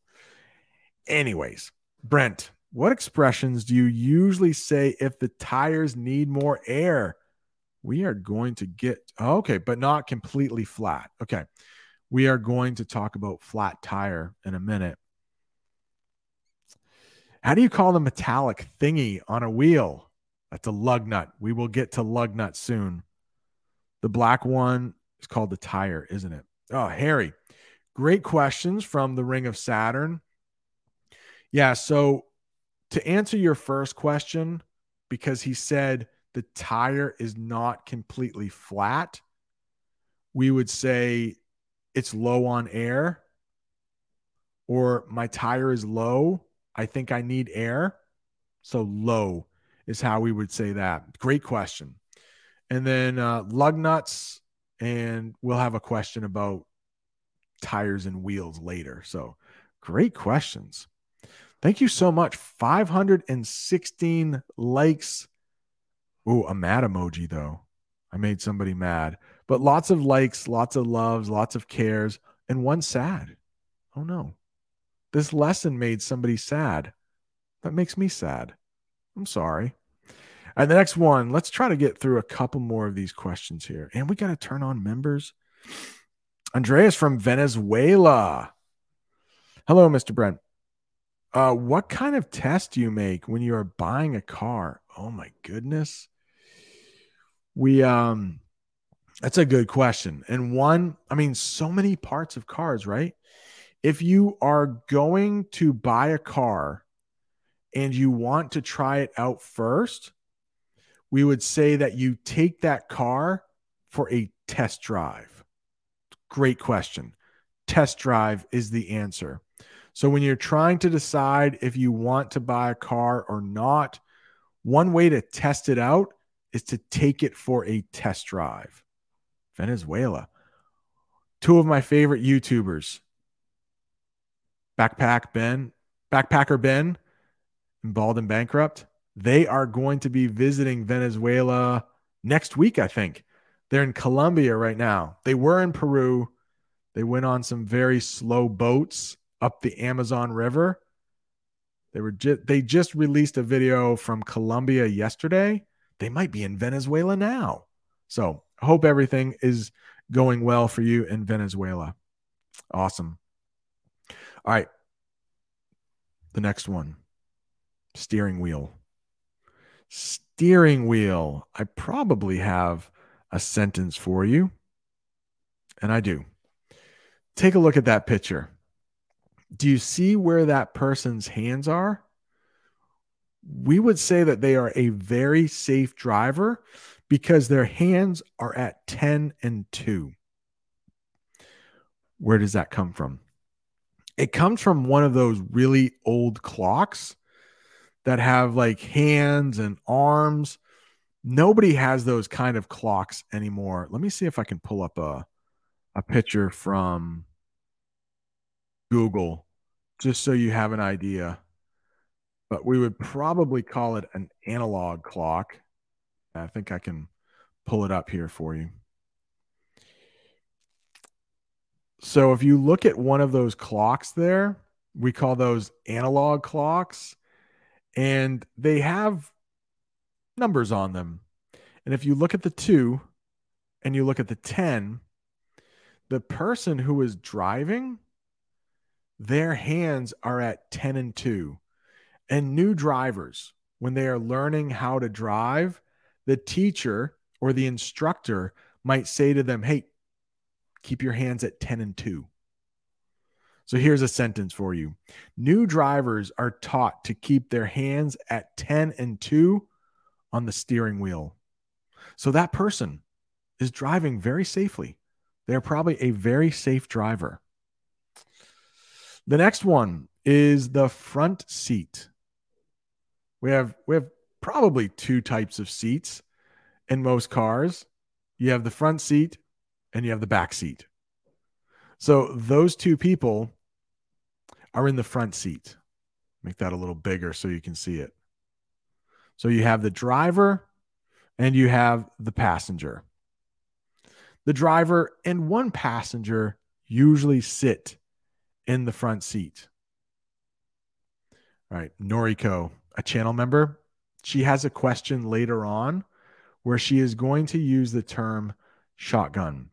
Anyways, Brent, what expressions do you usually say if the tires need more air? We are going to get okay, but not completely flat. Okay. We are going to talk about flat tire in a minute. How do you call the metallic thingy on a wheel? That's a lug nut. We will get to lug nut soon. The black one is called the tire, isn't it? Oh, Harry. Great questions from the Ring of Saturn. Yeah. So to answer your first question, because he said the tire is not completely flat, we would say it's low on air or my tire is low. I think I need air. So low is how we would say that. Great question. And then uh, lug nuts, and we'll have a question about tires and wheels later. So great questions. Thank you so much. 516 likes. Ooh, a mad emoji though. I made somebody mad. But lots of likes, lots of loves, lots of cares, and one sad. Oh no. This lesson made somebody sad. That makes me sad. I'm sorry. And the next one. Let's try to get through a couple more of these questions here. And we got to turn on members. Andreas from Venezuela. Hello, Mr. Brent. Uh, what kind of test do you make when you are buying a car? Oh my goodness. We um that's a good question. And one, I mean, so many parts of cars, right? If you are going to buy a car and you want to try it out first, we would say that you take that car for a test drive. Great question. Test drive is the answer. So when you're trying to decide if you want to buy a car or not, one way to test it out is to take it for a test drive. Venezuela. Two of my favorite YouTubers, Backpack Ben, Backpacker Ben, and Bald and Bankrupt. They are going to be visiting Venezuela next week, I think. They're in Colombia right now. They were in Peru. They went on some very slow boats up the Amazon River. They were they just released a video from Colombia yesterday. They might be in Venezuela now. So, hope everything is going well for you in Venezuela. Awesome. All right. The next one. Steering wheel. Steering wheel. I probably have a sentence for you. And I do. Take a look at that picture. Do you see where that person's hands are? We would say that they are a very safe driver because their hands are at 10 and 2. Where does that come from? It comes from one of those really old clocks that have like hands and arms. Nobody has those kind of clocks anymore. Let me see if I can pull up a a picture from Google just so you have an idea. But we would probably call it an analog clock. I think I can pull it up here for you. So if you look at one of those clocks there, we call those analog clocks, and they have numbers on them. And if you look at the two and you look at the 10, the person who is driving, their hands are at 10 and 2. And new drivers, when they are learning how to drive, the teacher or the instructor might say to them, Hey, keep your hands at 10 and 2. So here's a sentence for you New drivers are taught to keep their hands at 10 and 2 on the steering wheel. So that person is driving very safely. They're probably a very safe driver. The next one is the front seat. We have we have probably two types of seats in most cars. You have the front seat and you have the back seat. So those two people are in the front seat. Make that a little bigger so you can see it. So you have the driver and you have the passenger. The driver and one passenger usually sit in the front seat. All right, Noriko, a channel member, she has a question later on where she is going to use the term shotgun.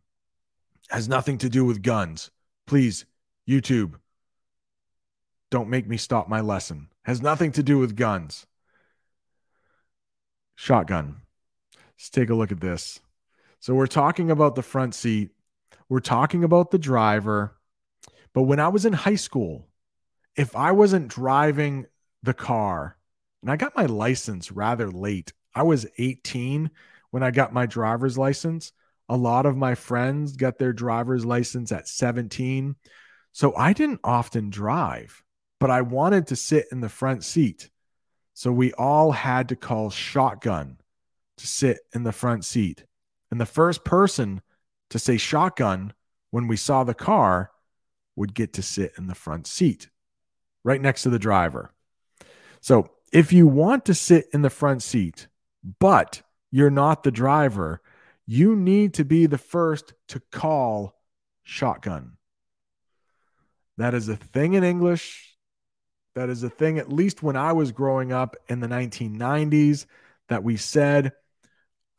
Has nothing to do with guns. Please, YouTube, don't make me stop my lesson. Has nothing to do with guns. Shotgun. Let's take a look at this. So we're talking about the front seat. We're talking about the driver. But when I was in high school, if I wasn't driving the car, and I got my license rather late, I was 18 when I got my driver's license. A lot of my friends got their driver's license at 17. So I didn't often drive, but I wanted to sit in the front seat. So we all had to call shotgun to sit in the front seat. And the first person to say shotgun when we saw the car would get to sit in the front seat right next to the driver. So if you want to sit in the front seat, but you're not the driver, you need to be the first to call shotgun. That is a thing in English. That is a thing, at least when I was growing up in the 1990s, that we said.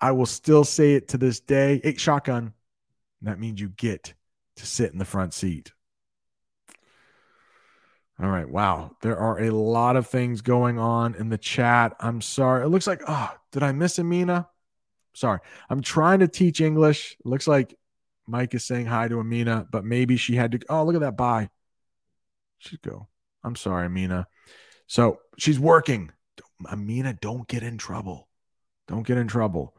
I will still say it to this day. Hey, shotgun. That means you get to sit in the front seat. All right. Wow. There are a lot of things going on in the chat. I'm sorry. It looks like, oh, did I miss Amina? Sorry. I'm trying to teach English. It looks like Mike is saying hi to Amina, but maybe she had to. Oh, look at that. Bye. She'd go. I'm sorry, Amina. So she's working. Amina, don't get in trouble. Don't get in trouble.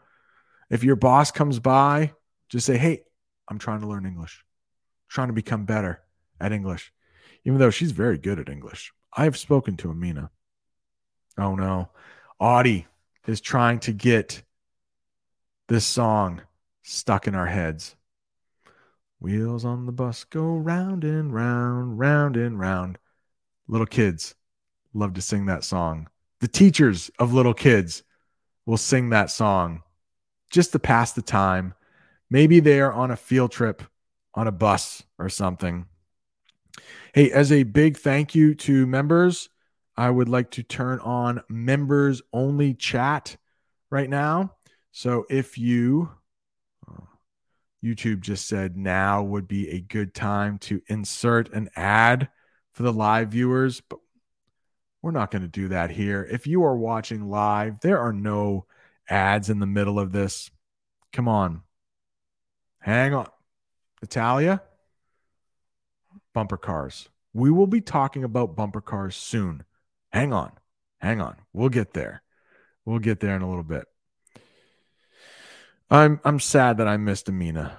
If your boss comes by, just say, Hey, I'm trying to learn English, I'm trying to become better at English even though she's very good at English. I have spoken to Amina. Oh no. Audie is trying to get this song stuck in our heads. Wheels on the bus go round and round, round and round. Little kids love to sing that song. The teachers of little kids will sing that song just to pass the time. Maybe they are on a field trip on a bus or something Hey, as a big thank you to members, I would like to turn on members only chat right now. So if you, uh, YouTube just said now would be a good time to insert an ad for the live viewers, but We're not going to do that here. If you are watching live, there are no ads in the middle of this. Come on. Hang on. Natalia, bumper cars. We will be talking about bumper cars soon. Hang on. Hang on. We'll get there. We'll get there in a little bit. I'm I'm sad that I missed Amina.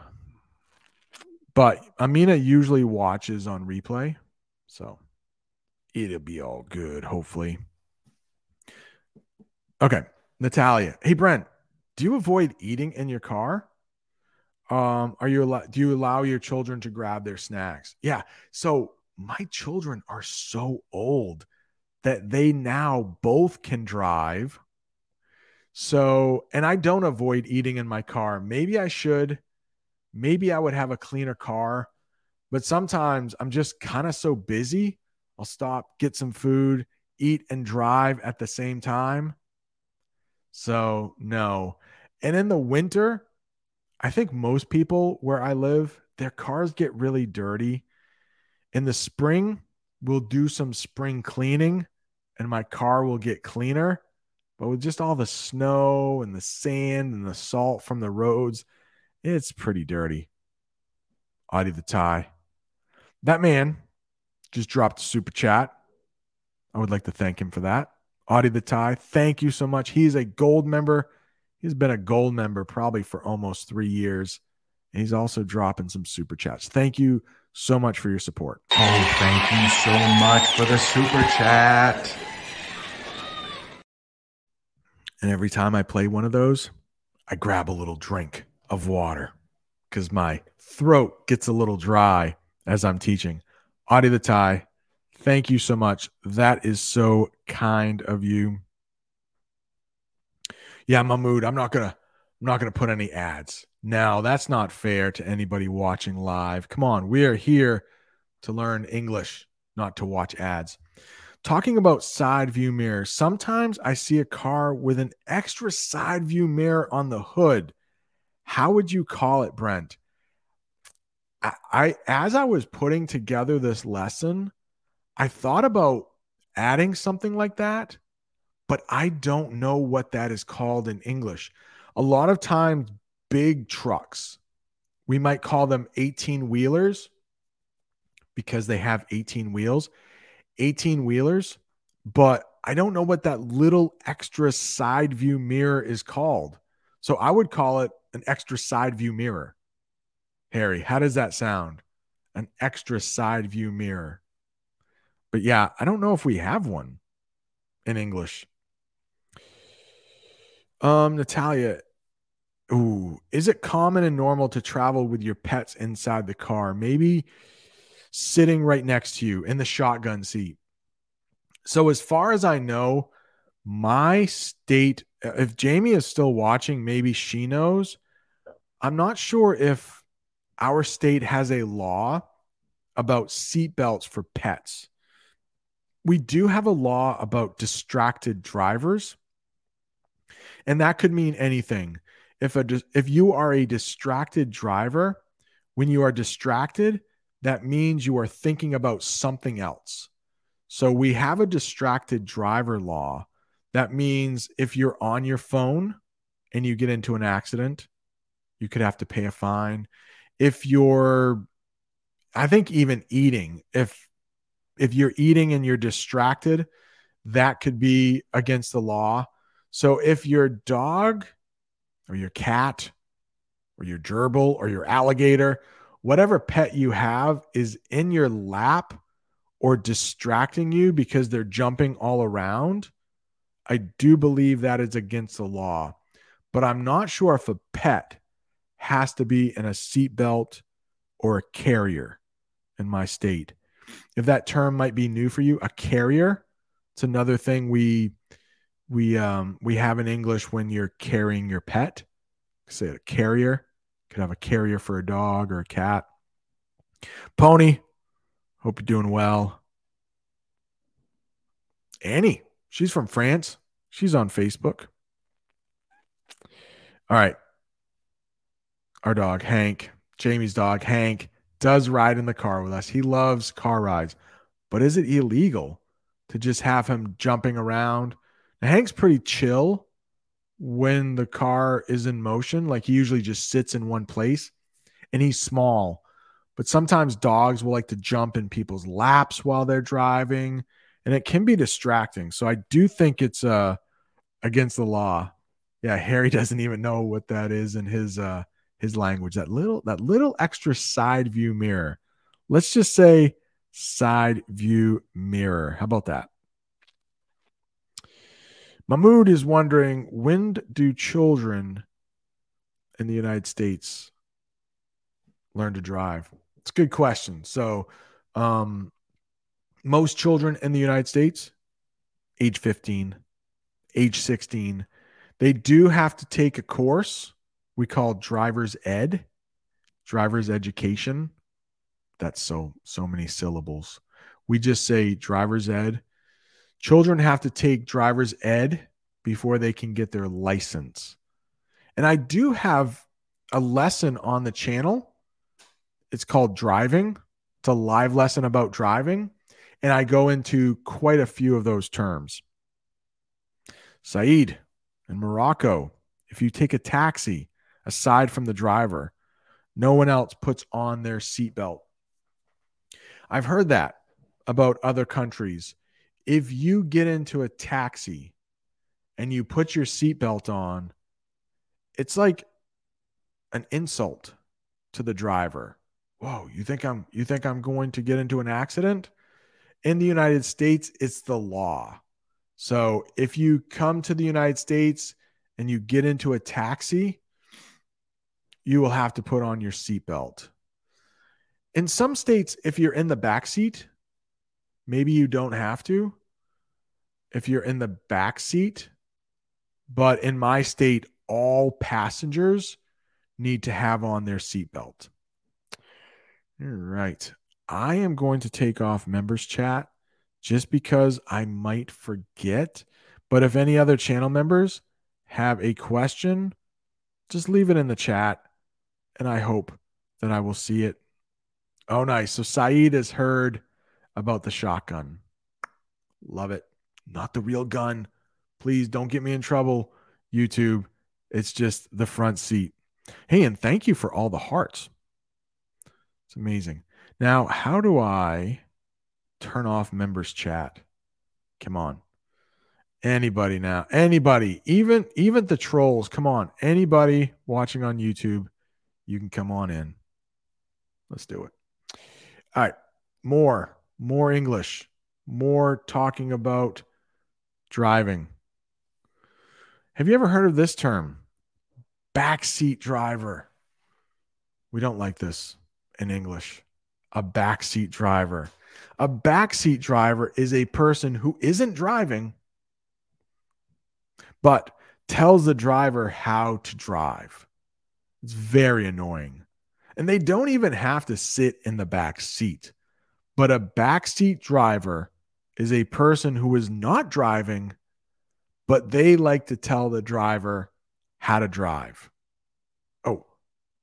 But Amina usually watches on replay. So it'll be all good, hopefully. Okay. Natalia. Hey Brent, do you avoid eating in your car? Um, are you allow do you allow your children to grab their snacks? Yeah. So my children are so old that they now both can drive. So, and I don't avoid eating in my car. Maybe I should. Maybe I would have a cleaner car. But sometimes I'm just kind of so busy. I'll stop, get some food, eat and drive at the same time. So, no. And in the winter, I think most people where I live, their cars get really dirty. In the spring, we'll do some spring cleaning and my car will get cleaner. But with just all the snow and the sand and the salt from the roads, it's pretty dirty. Audie the tie. That man just dropped a super chat. I would like to thank him for that. Audie the tie, thank you so much. He's a gold member. He's been a gold member probably for almost three years. And he's also dropping some super chats. Thank you so much for your support. Oh, thank you so much for the super chat. And every time I play one of those, I grab a little drink of water because my throat gets a little dry as I'm teaching. Audie the tie, thank you so much. That is so kind of you. Yeah, Mahmood, I'm not gonna I'm not gonna put any ads. Now that's not fair to anybody watching live. Come on, we are here to learn English, not to watch ads. Talking about side view mirrors, sometimes I see a car with an extra side view mirror on the hood. How would you call it, Brent? I, I as I was putting together this lesson, I thought about adding something like that, but I don't know what that is called in English. A lot of times, big trucks, we might call them 18 wheelers because they have 18 wheels. 18 wheelers, but I don't know what that little extra side view mirror is called. So I would call it an extra side view mirror. Harry, how does that sound? An extra side view mirror. But yeah, I don't know if we have one in English. Um, Natalia, ooh, is it common and normal to travel with your pets inside the car? Maybe sitting right next to you in the shotgun seat. So, as far as I know, my state, if Jamie is still watching, maybe she knows. I'm not sure if our state has a law about seatbelts for pets. We do have a law about distracted drivers. And that could mean anything. If a if you are a distracted driver, when you are distracted, that means you are thinking about something else. So we have a distracted driver law. That means if you're on your phone and you get into an accident, you could have to pay a fine. If you're I think even eating, if if you're eating and you're distracted, that could be against the law. So if your dog or your cat or your gerbil or your alligator whatever pet you have is in your lap or distracting you because they're jumping all around, I do believe that is against the law. But I'm not sure if a pet has to be in a seatbelt or a carrier in my state. If that term might be new for you, a carrier, it's another thing we we um we have in English when you're carrying your pet. Say a carrier. Could have a carrier for a dog or a cat. Pony, hope you're doing well. Annie, she's from France. She's on Facebook. All right. Our dog, Hank, Jamie's dog, Hank, does ride in the car with us. He loves car rides. But is it illegal to just have him jumping around. Hank's pretty chill when the car is in motion. Like he usually just sits in one place and he's small. But sometimes dogs will like to jump in people's laps while they're driving and it can be distracting. So I do think it's uh against the law. Yeah, Harry doesn't even know what that is in his uh his language. That little that little extra side view mirror. Let's just say side view mirror. How about that? Mahmood is wondering when do children in the United States learn to drive? It's a good question. So, um, most children in the United States, age 15, age 16, they do have to take a course we call driver's ed, driver's education. That's so so many syllables. We just say driver's ed. Children have to take driver's ed before they can get their license. And I do have a lesson on the channel. It's called driving. It's a live lesson about driving. And I go into quite a few of those terms. Saeed in Morocco, if you take a taxi, aside from the driver, no one else puts on their seatbelt. I've heard that about other countries. If you get into a taxi and you put your seatbelt on, it's like an insult to the driver. Whoa, you think I'm you think I'm going to get into an accident? In the United States, it's the law. So if you come to the United States and you get into a taxi, you will have to put on your seatbelt. In some states, if you're in the back seat, maybe you don't have to. If you're in the back seat, but in my state, all passengers need to have on their seatbelt. All right. I am going to take off members chat just because I might forget. But if any other channel members have a question, just leave it in the chat and I hope that I will see it. Oh, nice. So Saeed has heard about the shotgun. Love it. Not the real gun. Please don't get me in trouble, YouTube. It's just the front seat. Hey, and thank you for all the hearts. It's amazing. Now, how do I turn off members chat? Come on. Anybody now. Anybody. Even even the trolls. Come on. Anybody watching on YouTube you can come on in. Let's do it. All right. More, more English, more talking about driving. Have you ever heard of this term? Backseat driver. We don't like this in English. A backseat driver. A backseat driver is a person who isn't driving, but tells the driver how to drive. It's very annoying. And they don't even have to sit in the back seat. But a backseat driver is a person who is not driving, but they like to tell the driver how to drive. Oh,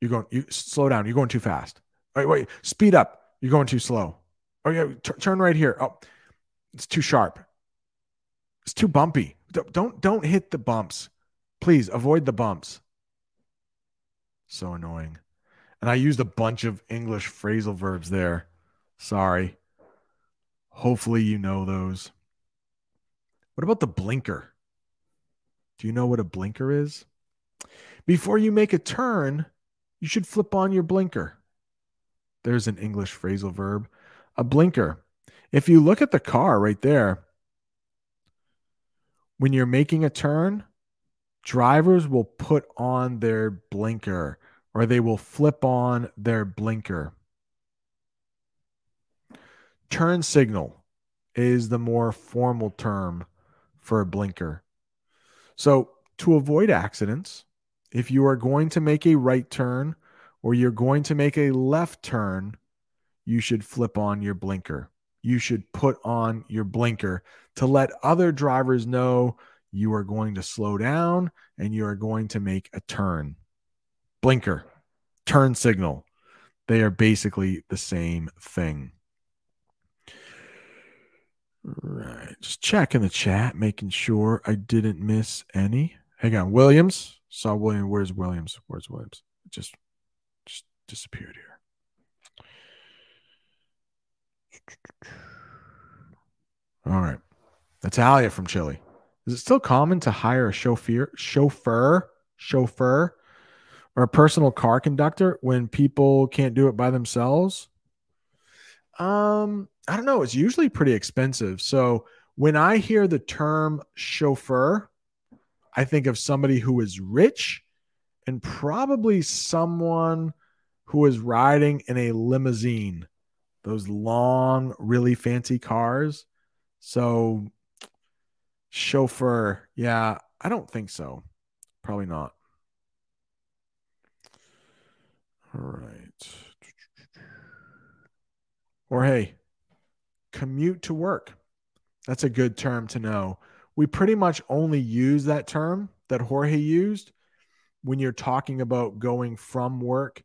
you're going, you slow down. You're going too fast. Oh, wait, wait, speed up. You're going too slow. Oh, yeah, t- turn right here. Oh, it's too sharp. It's too bumpy. Don't don't hit the bumps. Please avoid the bumps. So annoying. And I used a bunch of English phrasal verbs there. Sorry. Hopefully you know those. What about the blinker? Do you know what a blinker is? Before you make a turn, you should flip on your blinker. There's an English phrasal verb. A blinker. If you look at the car right there, when you're making a turn, drivers will put on their blinker or they will flip on their blinker. Turn signal is the more formal term for a blinker. So, to avoid accidents, if you are going to make a right turn or you're going to make a left turn, you should flip on your blinker. You should put on your blinker to let other drivers know you are going to slow down and you are going to make a turn. Blinker, turn signal. They are basically the same thing. Right. Just checking the chat, making sure I didn't miss any. Hang on. Williams. Saw William. Where's Williams? Where's Williams? Just just disappeared here. All right. Natalia from Chile. Is it still common to hire a chauffeur, chauffeur, chauffeur, or a personal car conductor when people can't do it by themselves? Um, I don't know. It's usually pretty expensive. So when I hear the term chauffeur, I think of somebody who is rich and probably someone who is riding in a limousine, those long, really fancy cars. So, chauffeur, yeah, I don't think so. Probably not. All right. Or hey, commute to work. That's a good term to know. We pretty much only use that term that Jorge used when you're talking about going from work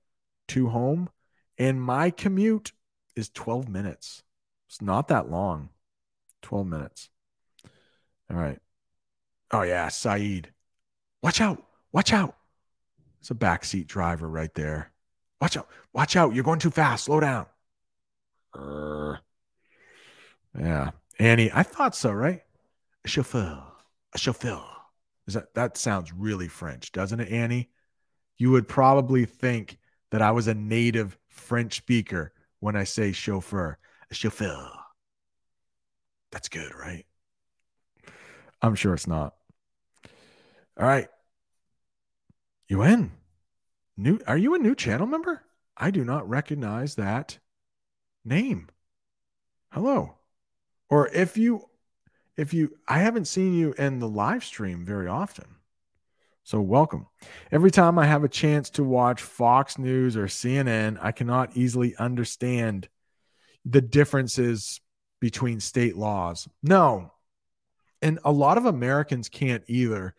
to home. And my commute is 12 minutes. It's not that long. 12 minutes. All right. Oh, yeah. Saeed. Watch out. Watch out. It's a backseat driver right there. Watch out. Watch out. You're going too fast. Slow down. Yeah. Annie, I thought so, right? Chauffeur. Chauffeur. Is that that sounds really French, doesn't it, Annie? You would probably think that I was a native French speaker when I say chauffeur. Chauffeur. That's good, right? I'm sure it's not. All right. You in? New are you a new channel member? I do not recognize that name. Hello. Or if you if you I haven't seen you in the live stream very often. So welcome. Every time I have a chance to watch Fox News or CNN, I cannot easily understand the differences between state laws. No. And a lot of Americans can't either.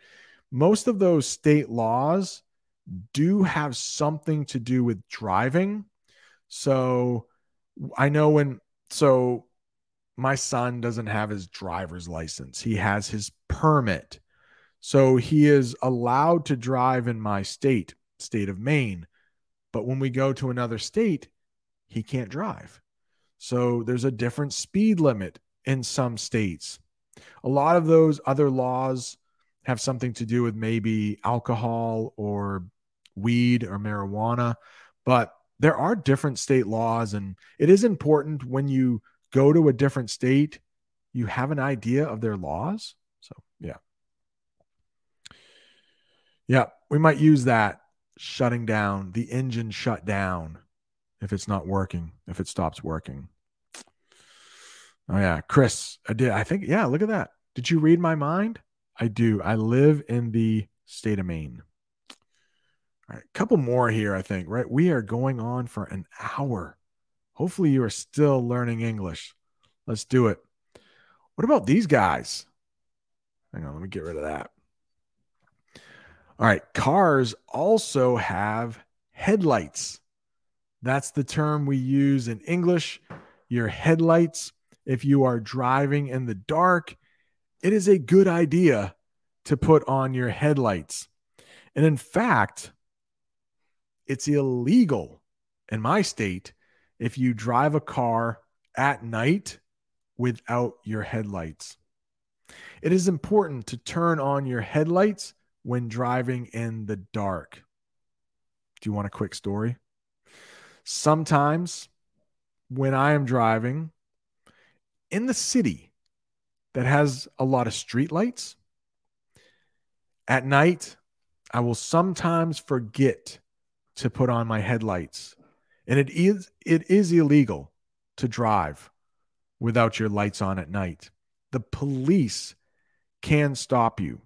Most of those state laws do have something to do with driving. So I know when, so my son doesn't have his driver's license, he has his permit. So he is allowed to drive in my state, state of Maine. But when we go to another state, he can't drive. So there's a different speed limit in some states. A lot of those other laws have something to do with maybe alcohol or weed or marijuana, but there are different state laws. And it is important when you go to a different state, you have an idea of their laws. So, yeah. Yeah, we might use that shutting down, the engine shut down if it's not working, if it stops working. Oh yeah, Chris, I did. I think yeah, look at that. Did you read my mind? I do. I live in the state of Maine. All right, a couple more here, I think, right? We are going on for an hour. Hopefully, you are still learning English. Let's do it. What about these guys? Hang on, let me get rid of that. All right, cars also have headlights. That's the term we use in English. Your headlights, if you are driving in the dark, it is a good idea to put on your headlights. And in fact, it's illegal in my state if you drive a car at night without your headlights. It is important to turn on your headlights when driving in the dark. Do you want a quick story? Sometimes when I am driving in the city that has a lot of street lights, at night, I will sometimes forget to put on my headlights. And it is it is illegal to drive without your lights on at night. The police can stop you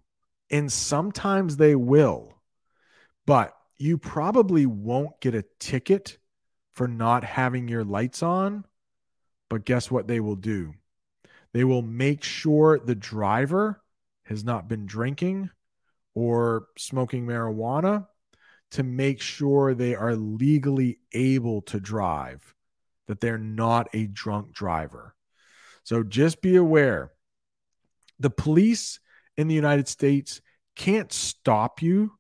and sometimes they will, but you probably won't get a ticket for not having your lights on. But guess what they will do? They will make sure the driver has not been drinking or smoking marijuana to make sure they are legally able to drive, that they're not a drunk driver. So just be aware. The police in the United States can't stop you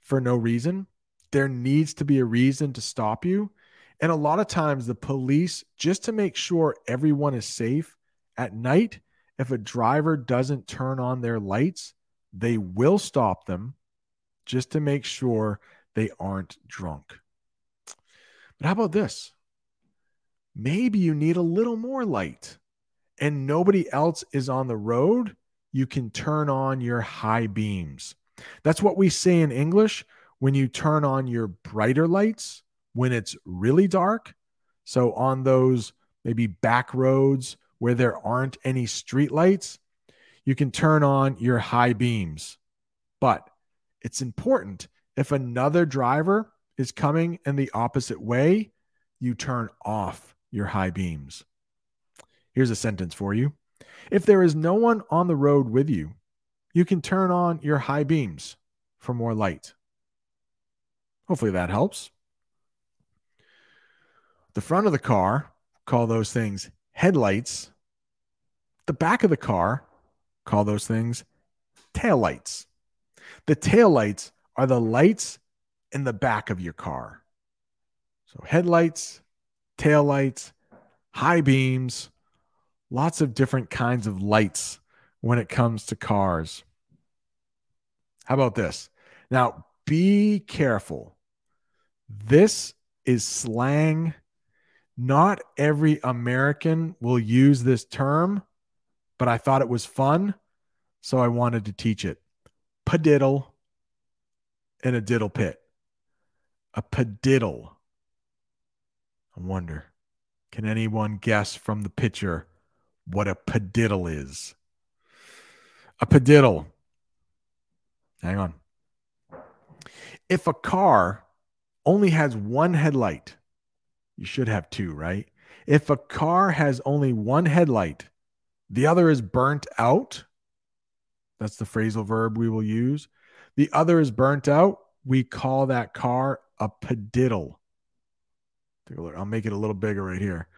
for no reason. There needs to be a reason to stop you. And a lot of times, the police, just to make sure everyone is safe at night, if a driver doesn't turn on their lights, they will stop them just to make sure they aren't drunk. But how about this? Maybe you need a little more light and nobody else is on the road. You can turn on your high beams. That's what we say in English when you turn on your brighter lights when it's really dark. So, on those maybe back roads where there aren't any street lights, you can turn on your high beams. But it's important if another driver is coming in the opposite way, you turn off your high beams. Here's a sentence for you. If there is no one on the road with you, you can turn on your high beams for more light. Hopefully that helps. The front of the car, call those things headlights. The back of the car, call those things tail lights. The tail lights are the lights in the back of your car. So headlights, tail lights, high beams, lots of different kinds of lights when it comes to cars. How about this? Now, be careful. This is slang. Not every American will use this term, but I thought it was fun, so I wanted to teach it. Padiddle and a diddle pit. A padiddle. I wonder, can anyone guess from the picture what a padiddle is? A padiddle. Hang on. If a car only has one headlight, you should have two, right? If a car has only one headlight, the other is burnt out. That's the phrasal verb we will use. The other is burnt out. We call that car a padiddle. Take a look. I'll make it a little bigger right here.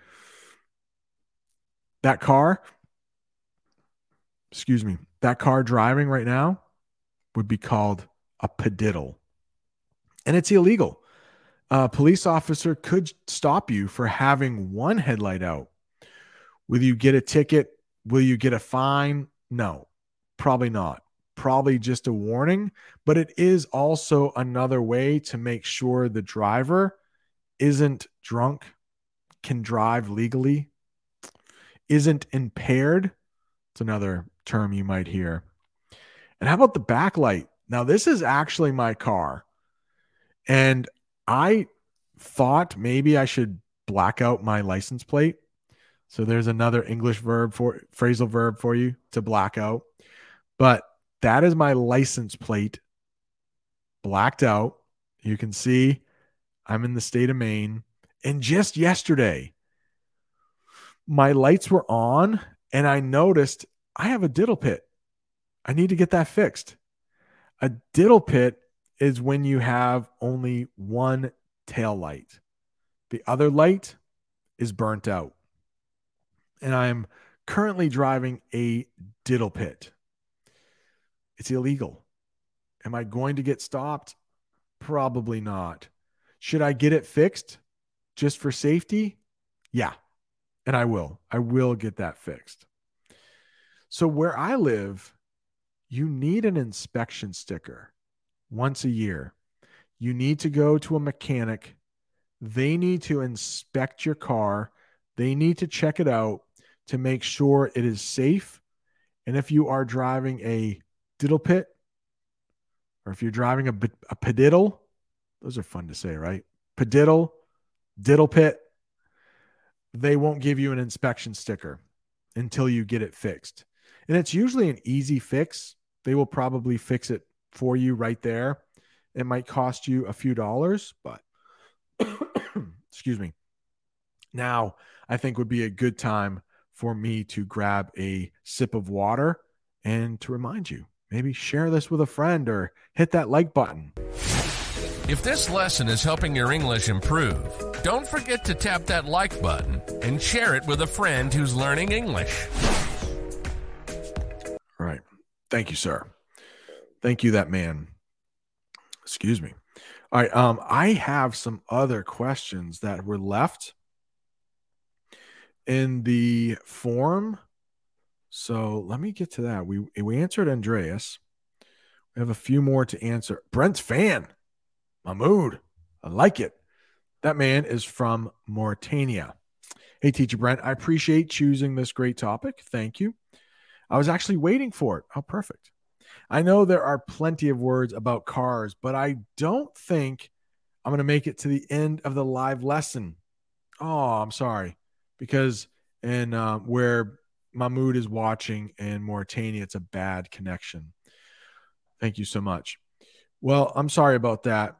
That car, excuse me, that car driving right now would be called a padiddle. And it's illegal. A police officer could stop you for having one headlight out. Will you get a ticket? Will you get a fine? No, probably not. Probably just a warning, but it is also another way to make sure the driver isn't drunk, can drive legally, isn't impaired. It's another term you might hear. And how about the backlight? Now, this is actually my car. And I thought maybe I should black out my license plate. So there's another English verb for phrasal verb for you to black out. But that is my license plate blacked out. You can see I'm in the state of Maine. And just yesterday, my lights were on and I noticed I have a diddle pit. I need to get that fixed. A diddle pit is when you have only one tail light. The other light is burnt out. And I'm currently driving a diddle pit. It's illegal. Am I going to get stopped? Probably not. Should I get it fixed just for safety? Yeah. And I will. I will get that fixed. So, where I live, you need an inspection sticker once a year. You need to go to a mechanic. They need to inspect your car. They need to check it out to make sure it is safe. And if you are driving a diddle pit, or if you're driving a, a padiddle, those are fun to say, right? Padiddle, diddle pit. They won't give you an inspection sticker until you get it fixed. And it's usually an easy fix. They will probably fix it for you right there. It might cost you a few dollars, but excuse me. Now, I think would be a good time for me to grab a sip of water and to remind you maybe share this with a friend or hit that like button. If this lesson is helping your English improve, don't forget to tap that like button and share it with a friend who's learning English. All right. Thank you, sir. Thank you, that man. Excuse me. All right. Um, I have some other questions that were left in the form. So let me get to that. We we answered Andreas. We have a few more to answer. Brent's fan. Mahmood. I like it. That man is from Mauritania. Hey, teacher Brent, I appreciate choosing this great topic. Thank you. I was actually waiting for it. Oh, perfect. I know there are plenty of words about cars, but I don't think I'm going to make it to the end of the live lesson. Oh, I'm sorry. Because in uh, where Mahmoud is watching and Mauritania, it's a bad connection. Thank you so much. Well, I'm sorry about that,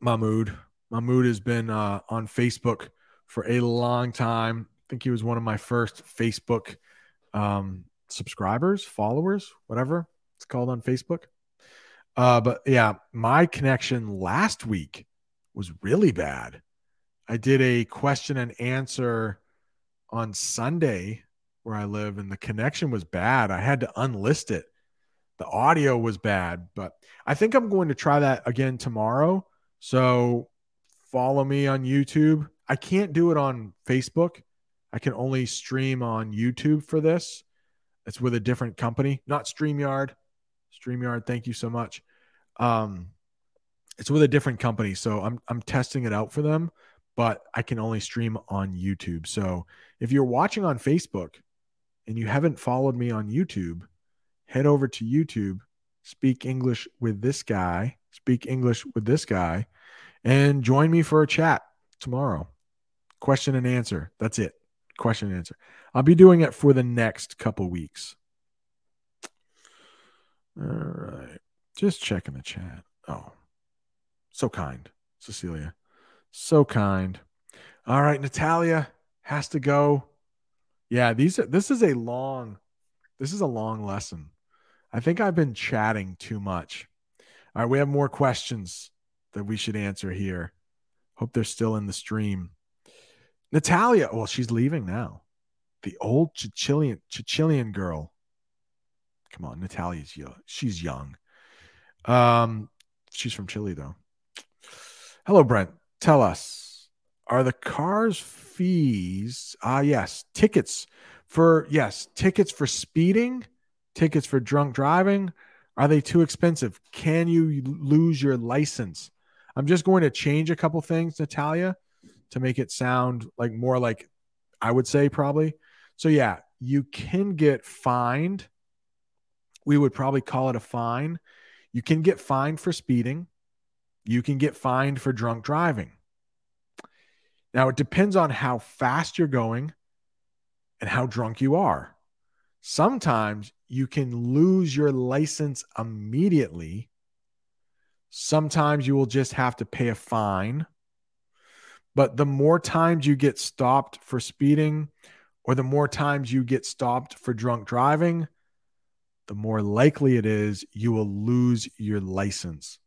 Mahmoud. Mahmoud has been uh, on Facebook for a long time. I think he was one of my first Facebook um, subscribers, followers, whatever it's called on Facebook. Uh, but yeah, my connection last week was really bad. I did a question and answer on Sunday where I live, and the connection was bad. I had to unlist it. The audio was bad, but I think I'm going to try that again tomorrow. So follow me on YouTube. I can't do it on Facebook. I can only stream on YouTube for this. It's with a different company, not StreamYard. StreamYard, thank you so much. Um, it's with a different company, so I'm I'm testing it out for them, but I can only stream on YouTube. So if you're watching on Facebook and you haven't followed me on YouTube, head over to YouTube, speak English with this guy, speak English with this guy, and join me for a chat tomorrow. Question and answer. That's it. Question and answer. I'll be doing it for the next couple weeks. All right. Just checking the chat. Oh, so kind, Cecilia. So kind. All right, Natalia has to go. Yeah, these are, this is a long this is a long lesson. I think I've been chatting too much. All right, we have more questions that we should answer here. Hope they're still in the stream. Natalia, well, she's leaving now. The old Chichilian Chichilian girl Come on, Natalia's young. She's young. Um, she's from Chile though. Hello, Brent. Tell us, are the cars fees? Ah, yes, tickets for yes, tickets for speeding, tickets for drunk driving. Are they too expensive? Can you lose your license? I'm just going to change a couple things, Natalia, to make it sound like more like I would say probably. So yeah, you can get fined we would probably call it a fine. You can get fined for speeding. You can get fined for drunk driving. Now, it depends on how fast you're going and how drunk you are. Sometimes you can lose your license immediately. Sometimes you will just have to pay a fine. But the more times you get stopped for speeding or the more times you get stopped for drunk driving, the more likely it is you will lose your license.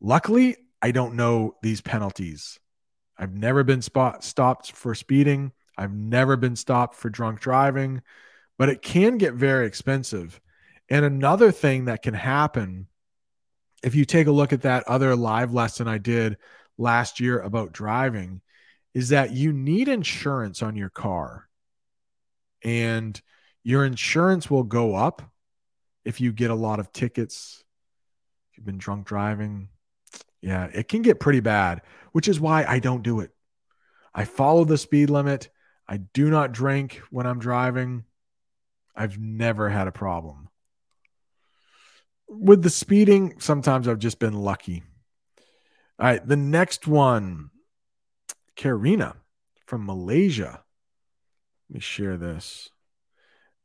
Luckily, I don't know these penalties. I've never been spot, stopped for speeding. I've never been stopped for drunk driving, but it can get very expensive. And another thing that can happen if you take a look at that other live lesson I did last year about driving is that you need insurance on your car. And your insurance will go up if you get a lot of tickets, if you've been drunk driving. Yeah, it can get pretty bad, which is why I don't do it. I follow the speed limit. I do not drink when I'm driving. I've never had a problem. With the speeding, sometimes I've just been lucky. All right, the next one, Karina from Malaysia. Let me share this.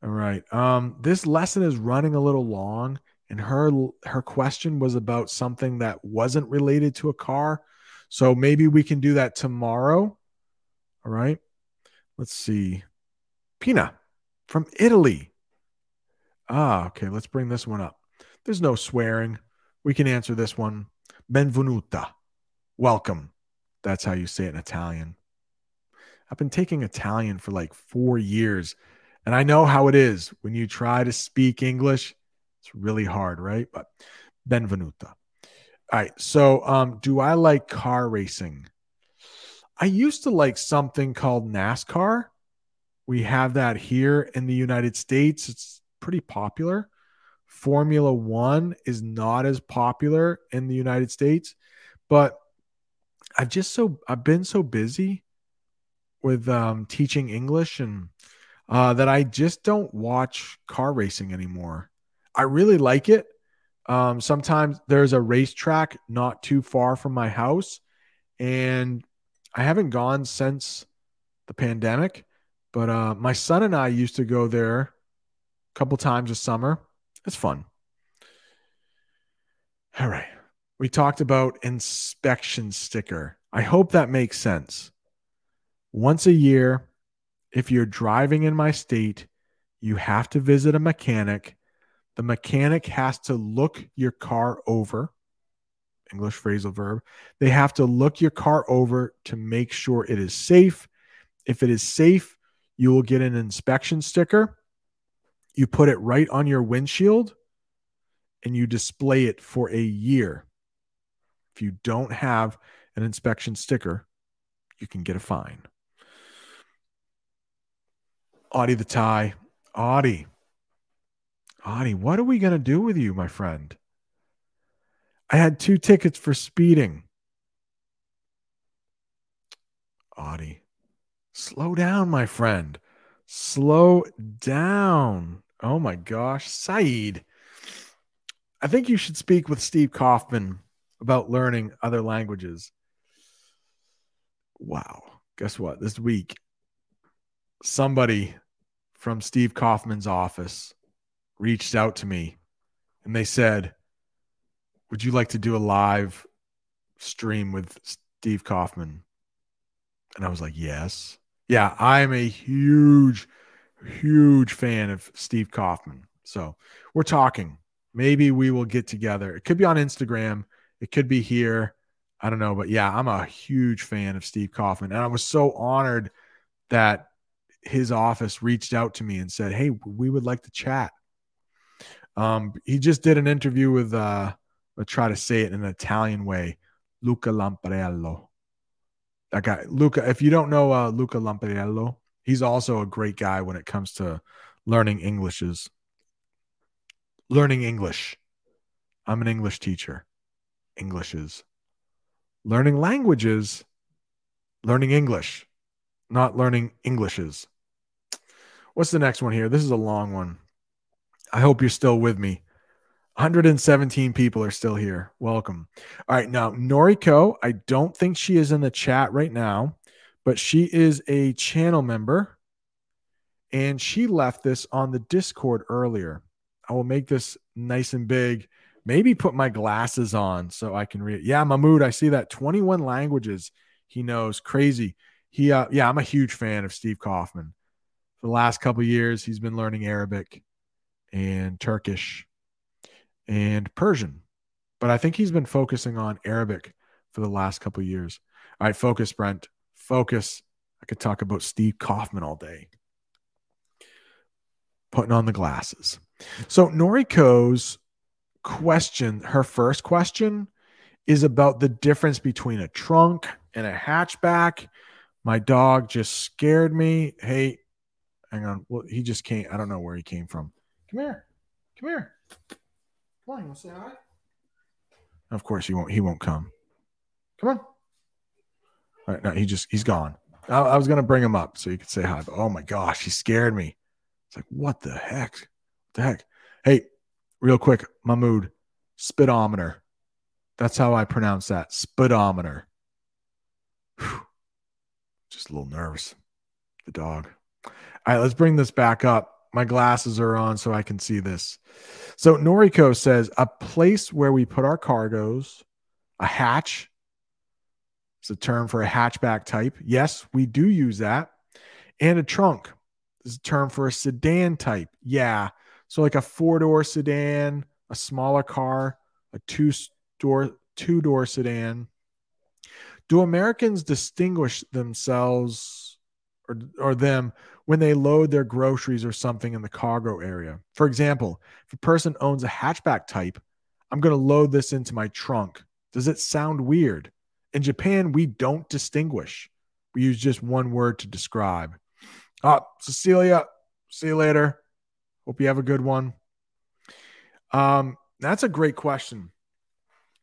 All right. Um, this lesson is running a little long, and her her question was about something that wasn't related to a car. So maybe we can do that tomorrow. All right. Let's see. Pina from Italy. Ah, okay. Let's bring this one up. There's no swearing. We can answer this one. Benvenuta. Welcome. That's how you say it in Italian. I've been taking Italian for like four years, and I know how it is when you try to speak English. It's really hard, right? But benvenuta. All right. So, um, do I like car racing? I used to like something called NASCAR. We have that here in the United States. It's pretty popular. Formula One is not as popular in the United States, but I've just so I've been so busy with um, teaching English and uh, that I just don't watch car racing anymore. I really like it. Um, sometimes there's a racetrack not too far from my house, and I haven't gone since the pandemic. But uh, my son and I used to go there a couple times a summer. It's fun. All right. We talked about inspection sticker. I hope that makes sense. Once a year, if you're driving in my state, you have to visit a mechanic. The mechanic has to look your car over. English phrasal verb. They have to look your car over to make sure it is safe. If it is safe, you will get an inspection sticker. You put it right on your windshield and you display it for a year. If you don't have an inspection sticker, you can get a fine. Audie the tie. Audie. Audie, what are we going to do with you, my friend? I had two tickets for speeding. Audie, slow down, my friend. Slow down. Oh my gosh. Saeed, I think you should speak with Steve Kaufmann about learning other languages. Wow. Guess what? This week, somebody from Steve Kaufmann's office reached out to me and they said, Would you like to do a live stream with Steve Kaufmann? And I was like, Yes. Yeah, I'm a huge, huge fan of Steve Kaufmann. So we're talking. Maybe we will get together. It could be on Instagram, it could be here. I don't know. But yeah, I'm a huge fan of Steve Kaufmann. And I was so honored that his office reached out to me and said, Hey, we would like to chat. Um, he just did an interview with uh I'll try to say it in an Italian way, Luca Lampariello. That guy, Luca, if you don't know uh Luca Lampariello, he's also a great guy when it comes to learning Englishes. Learning English. I'm an English teacher. Englishes. Learning languages, learning English, not learning Englishes. What's the next one here? This is a long one. I hope you're still with me. 117 people are still here. Welcome. All right. Now, Noriko, I don't think she is in the chat right now, but she is a channel member and she left this on the Discord earlier. I will make this nice and big. Maybe put my glasses on so I can read. Yeah, Mahmoud, I see that 21 languages he knows. Crazy. He, uh, yeah, I'm a huge fan of Steve Kaufmann. For the last couple years, he's been learning Arabic and Turkish and Persian. But I think he's been focusing on Arabic for the last couple years. All right, focus, Brent. Focus. I could talk about Steve Kaufmann all day. Putting on the glasses. So Noriko's question, her first question, is about the difference between a trunk and a hatchback. My dog just scared me. Hey, Hang on. Well, he just came. I don't know where he came from. Come here. Come here. Come on. You want to say hi? Of course he won't. He won't come. Come on. All right. No, he just he's gone. I, I was gonna bring him up so you could say hi. But oh my gosh, he scared me. It's like what the heck? What the heck? Hey, real quick, Mahmood, speedometer. That's how I pronounce that. Speedometer. Whew. Just a little nervous. The dog. All right, let's bring this back up. My glasses are on so I can see this. So Noriko says a place where we put our cargoes, a hatch. It's a term for a hatchback type. Yes, we do use that. And a trunk is a term for a sedan type. Yeah. So like a four door sedan, a smaller car, a two door two door sedan. Do Americans distinguish themselves or, or them when they load their groceries or something in the cargo area? For example, if a person owns a hatchback type, I'm going to load this into my trunk. Does it sound weird? In Japan, we don't distinguish. We use just one word to describe. Oh, Cecilia, see you later. Hope you have a good one. Um, that's a great question.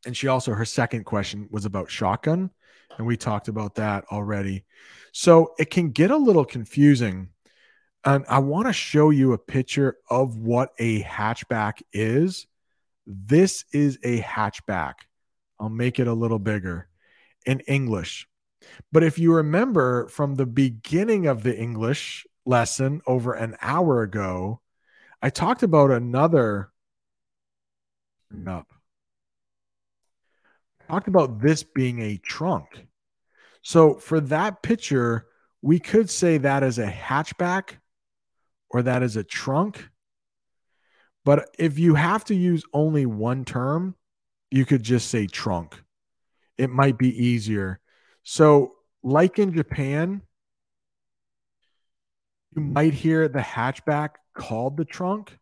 And she also, her second question was about shotgun. And we talked about that already. So it can get a little confusing. And I want to show you a picture of what a hatchback is. This is a hatchback. I'll make it a little bigger in English. But if you remember from the beginning of the English lesson over an hour ago, I talked about another up. Talked about this being a trunk. So for that picture, we could say that is a hatchback or that is a trunk. But if you have to use only one term, you could just say trunk. It might be easier. So, like in Japan, you might hear the hatchback called the trunk,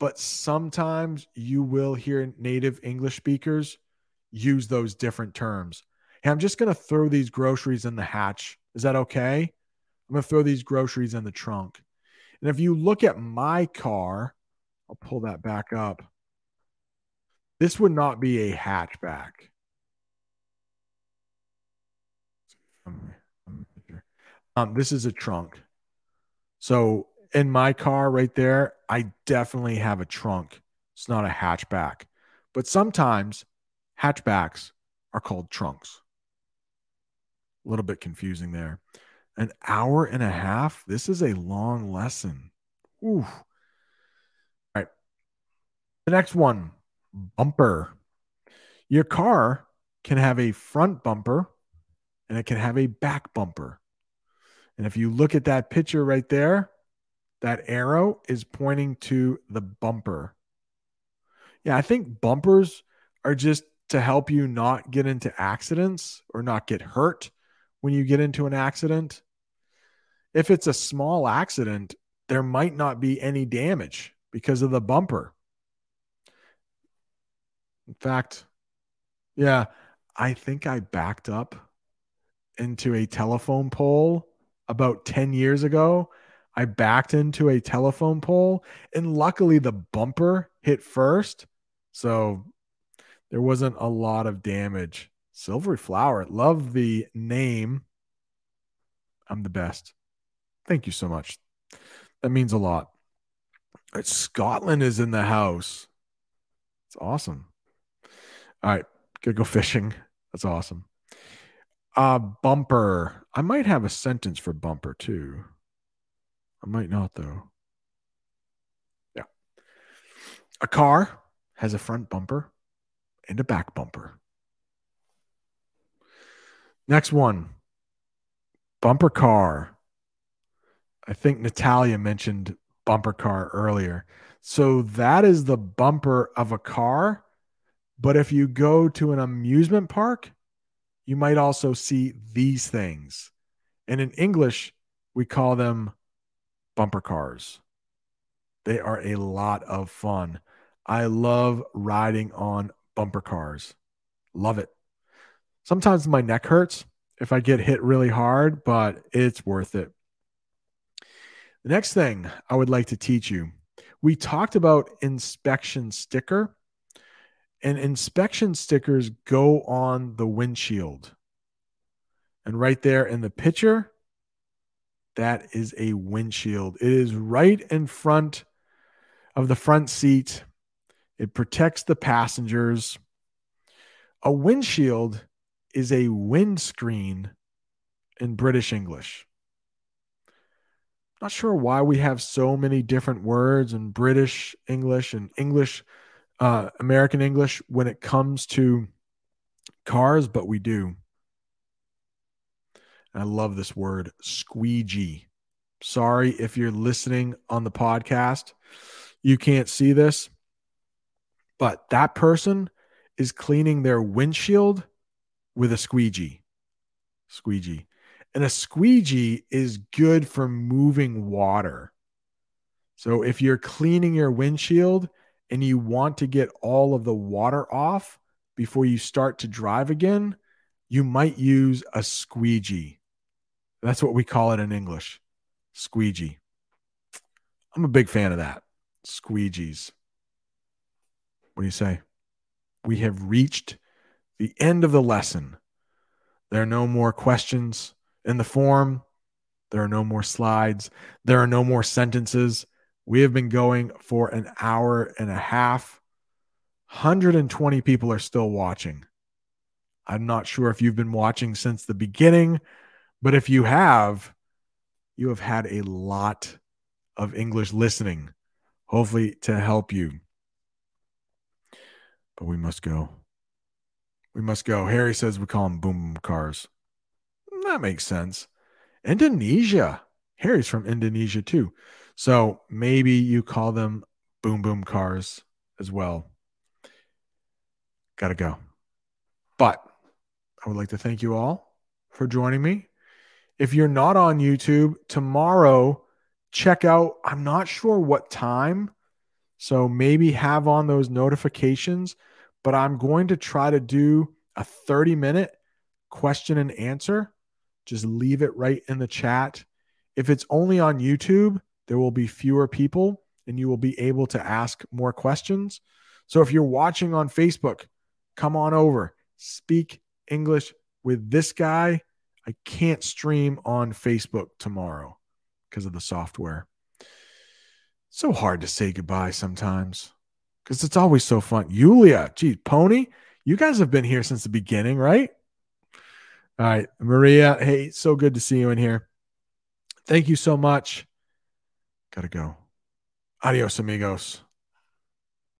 but sometimes you will hear native English speakers use those different terms. Hey, I'm just going to throw these groceries in the hatch. Is that okay? I'm going to throw these groceries in the trunk. And if you look at my car, I'll pull that back up. This would not be a hatchback. Um, this is a trunk. So in my car right there, I definitely have a trunk. It's not a hatchback. But sometimes hatchbacks are called trunks. A little bit confusing there. An hour and a half. This is a long lesson. Ooh. All right. The next one bumper. Your car can have a front bumper and it can have a back bumper. And if you look at that picture right there, that arrow is pointing to the bumper. Yeah, I think bumpers are just to help you not get into accidents or not get hurt when you get into an accident. If it's a small accident, there might not be any damage because of the bumper. In fact, yeah, I think I backed up into a telephone pole about 10 years ago I backed into a telephone pole, and luckily the bumper hit first. So there wasn't a lot of damage. Silvery Flower, love the name. I'm the best. Thank you so much. That means a lot. Scotland is in the house. It's awesome. All right, gonna go fishing. That's awesome. Uh bumper. I might have a sentence for bumper too. I might not though. Yeah. A car has a front bumper and a back bumper. Next one. Bumper car. I think Natalia mentioned bumper car earlier. So that is the bumper of a car. But if you go to an amusement park, you might also see these things. And in English, we call them bumper cars. They are a lot of fun. I love riding on bumper cars. Love it. Sometimes my neck hurts if I get hit really hard, but it's worth it. The next thing I would like to teach you we talked about inspection sticker, and inspection stickers go on the windshield. And right there in the picture, that is a windshield. It is right in front of the front seat. It protects the passengers. A windshield is a windscreen in British English. Not sure why we have so many different words in British English and English, uh, American English when it comes to cars, but we do. I love this word, squeegee. Sorry if you're listening on the podcast, you can't see this, but that person is cleaning their windshield with a squeegee. Squeegee. And a squeegee is good for moving water. So if you're cleaning your windshield and you want to get all of the water off before you start to drive again, you might use a squeegee. That's what we call it in English squeegee. I'm a big fan of that. Squeegees. What do you say? We have reached the end of the lesson. There are no more questions in the form. There are no more slides. There are no more sentences. We have been going for an hour and a half. 120 people are still watching. I'm not sure if you've been watching since the beginning, but if you have, you have had a lot of English listening, hopefully to help you. But we must go. We must go. Harry says we call them boom boom cars. That makes sense. Indonesia. Harry's from Indonesia too. So maybe you call them boom boom cars as well. Gotta go. But I would like to thank you all for joining me. If you're not on YouTube, tomorrow, check out, I'm not sure what time. So maybe have on those notifications, but I'm going to try to do a 30 minute question and answer. Just leave it right in the chat. If it's only on YouTube, there will be fewer people and you will be able to ask more questions. So if you're watching on Facebook, come on over, speak English with this guy. I can't stream on Facebook tomorrow because of the software. So hard to say goodbye sometimes because it's always so fun. Yulia, geez, Pony, you guys have been here since the beginning, right? All right, Maria, hey, so good to see you in here. Thank you so much. Gotta go. Adios, amigos.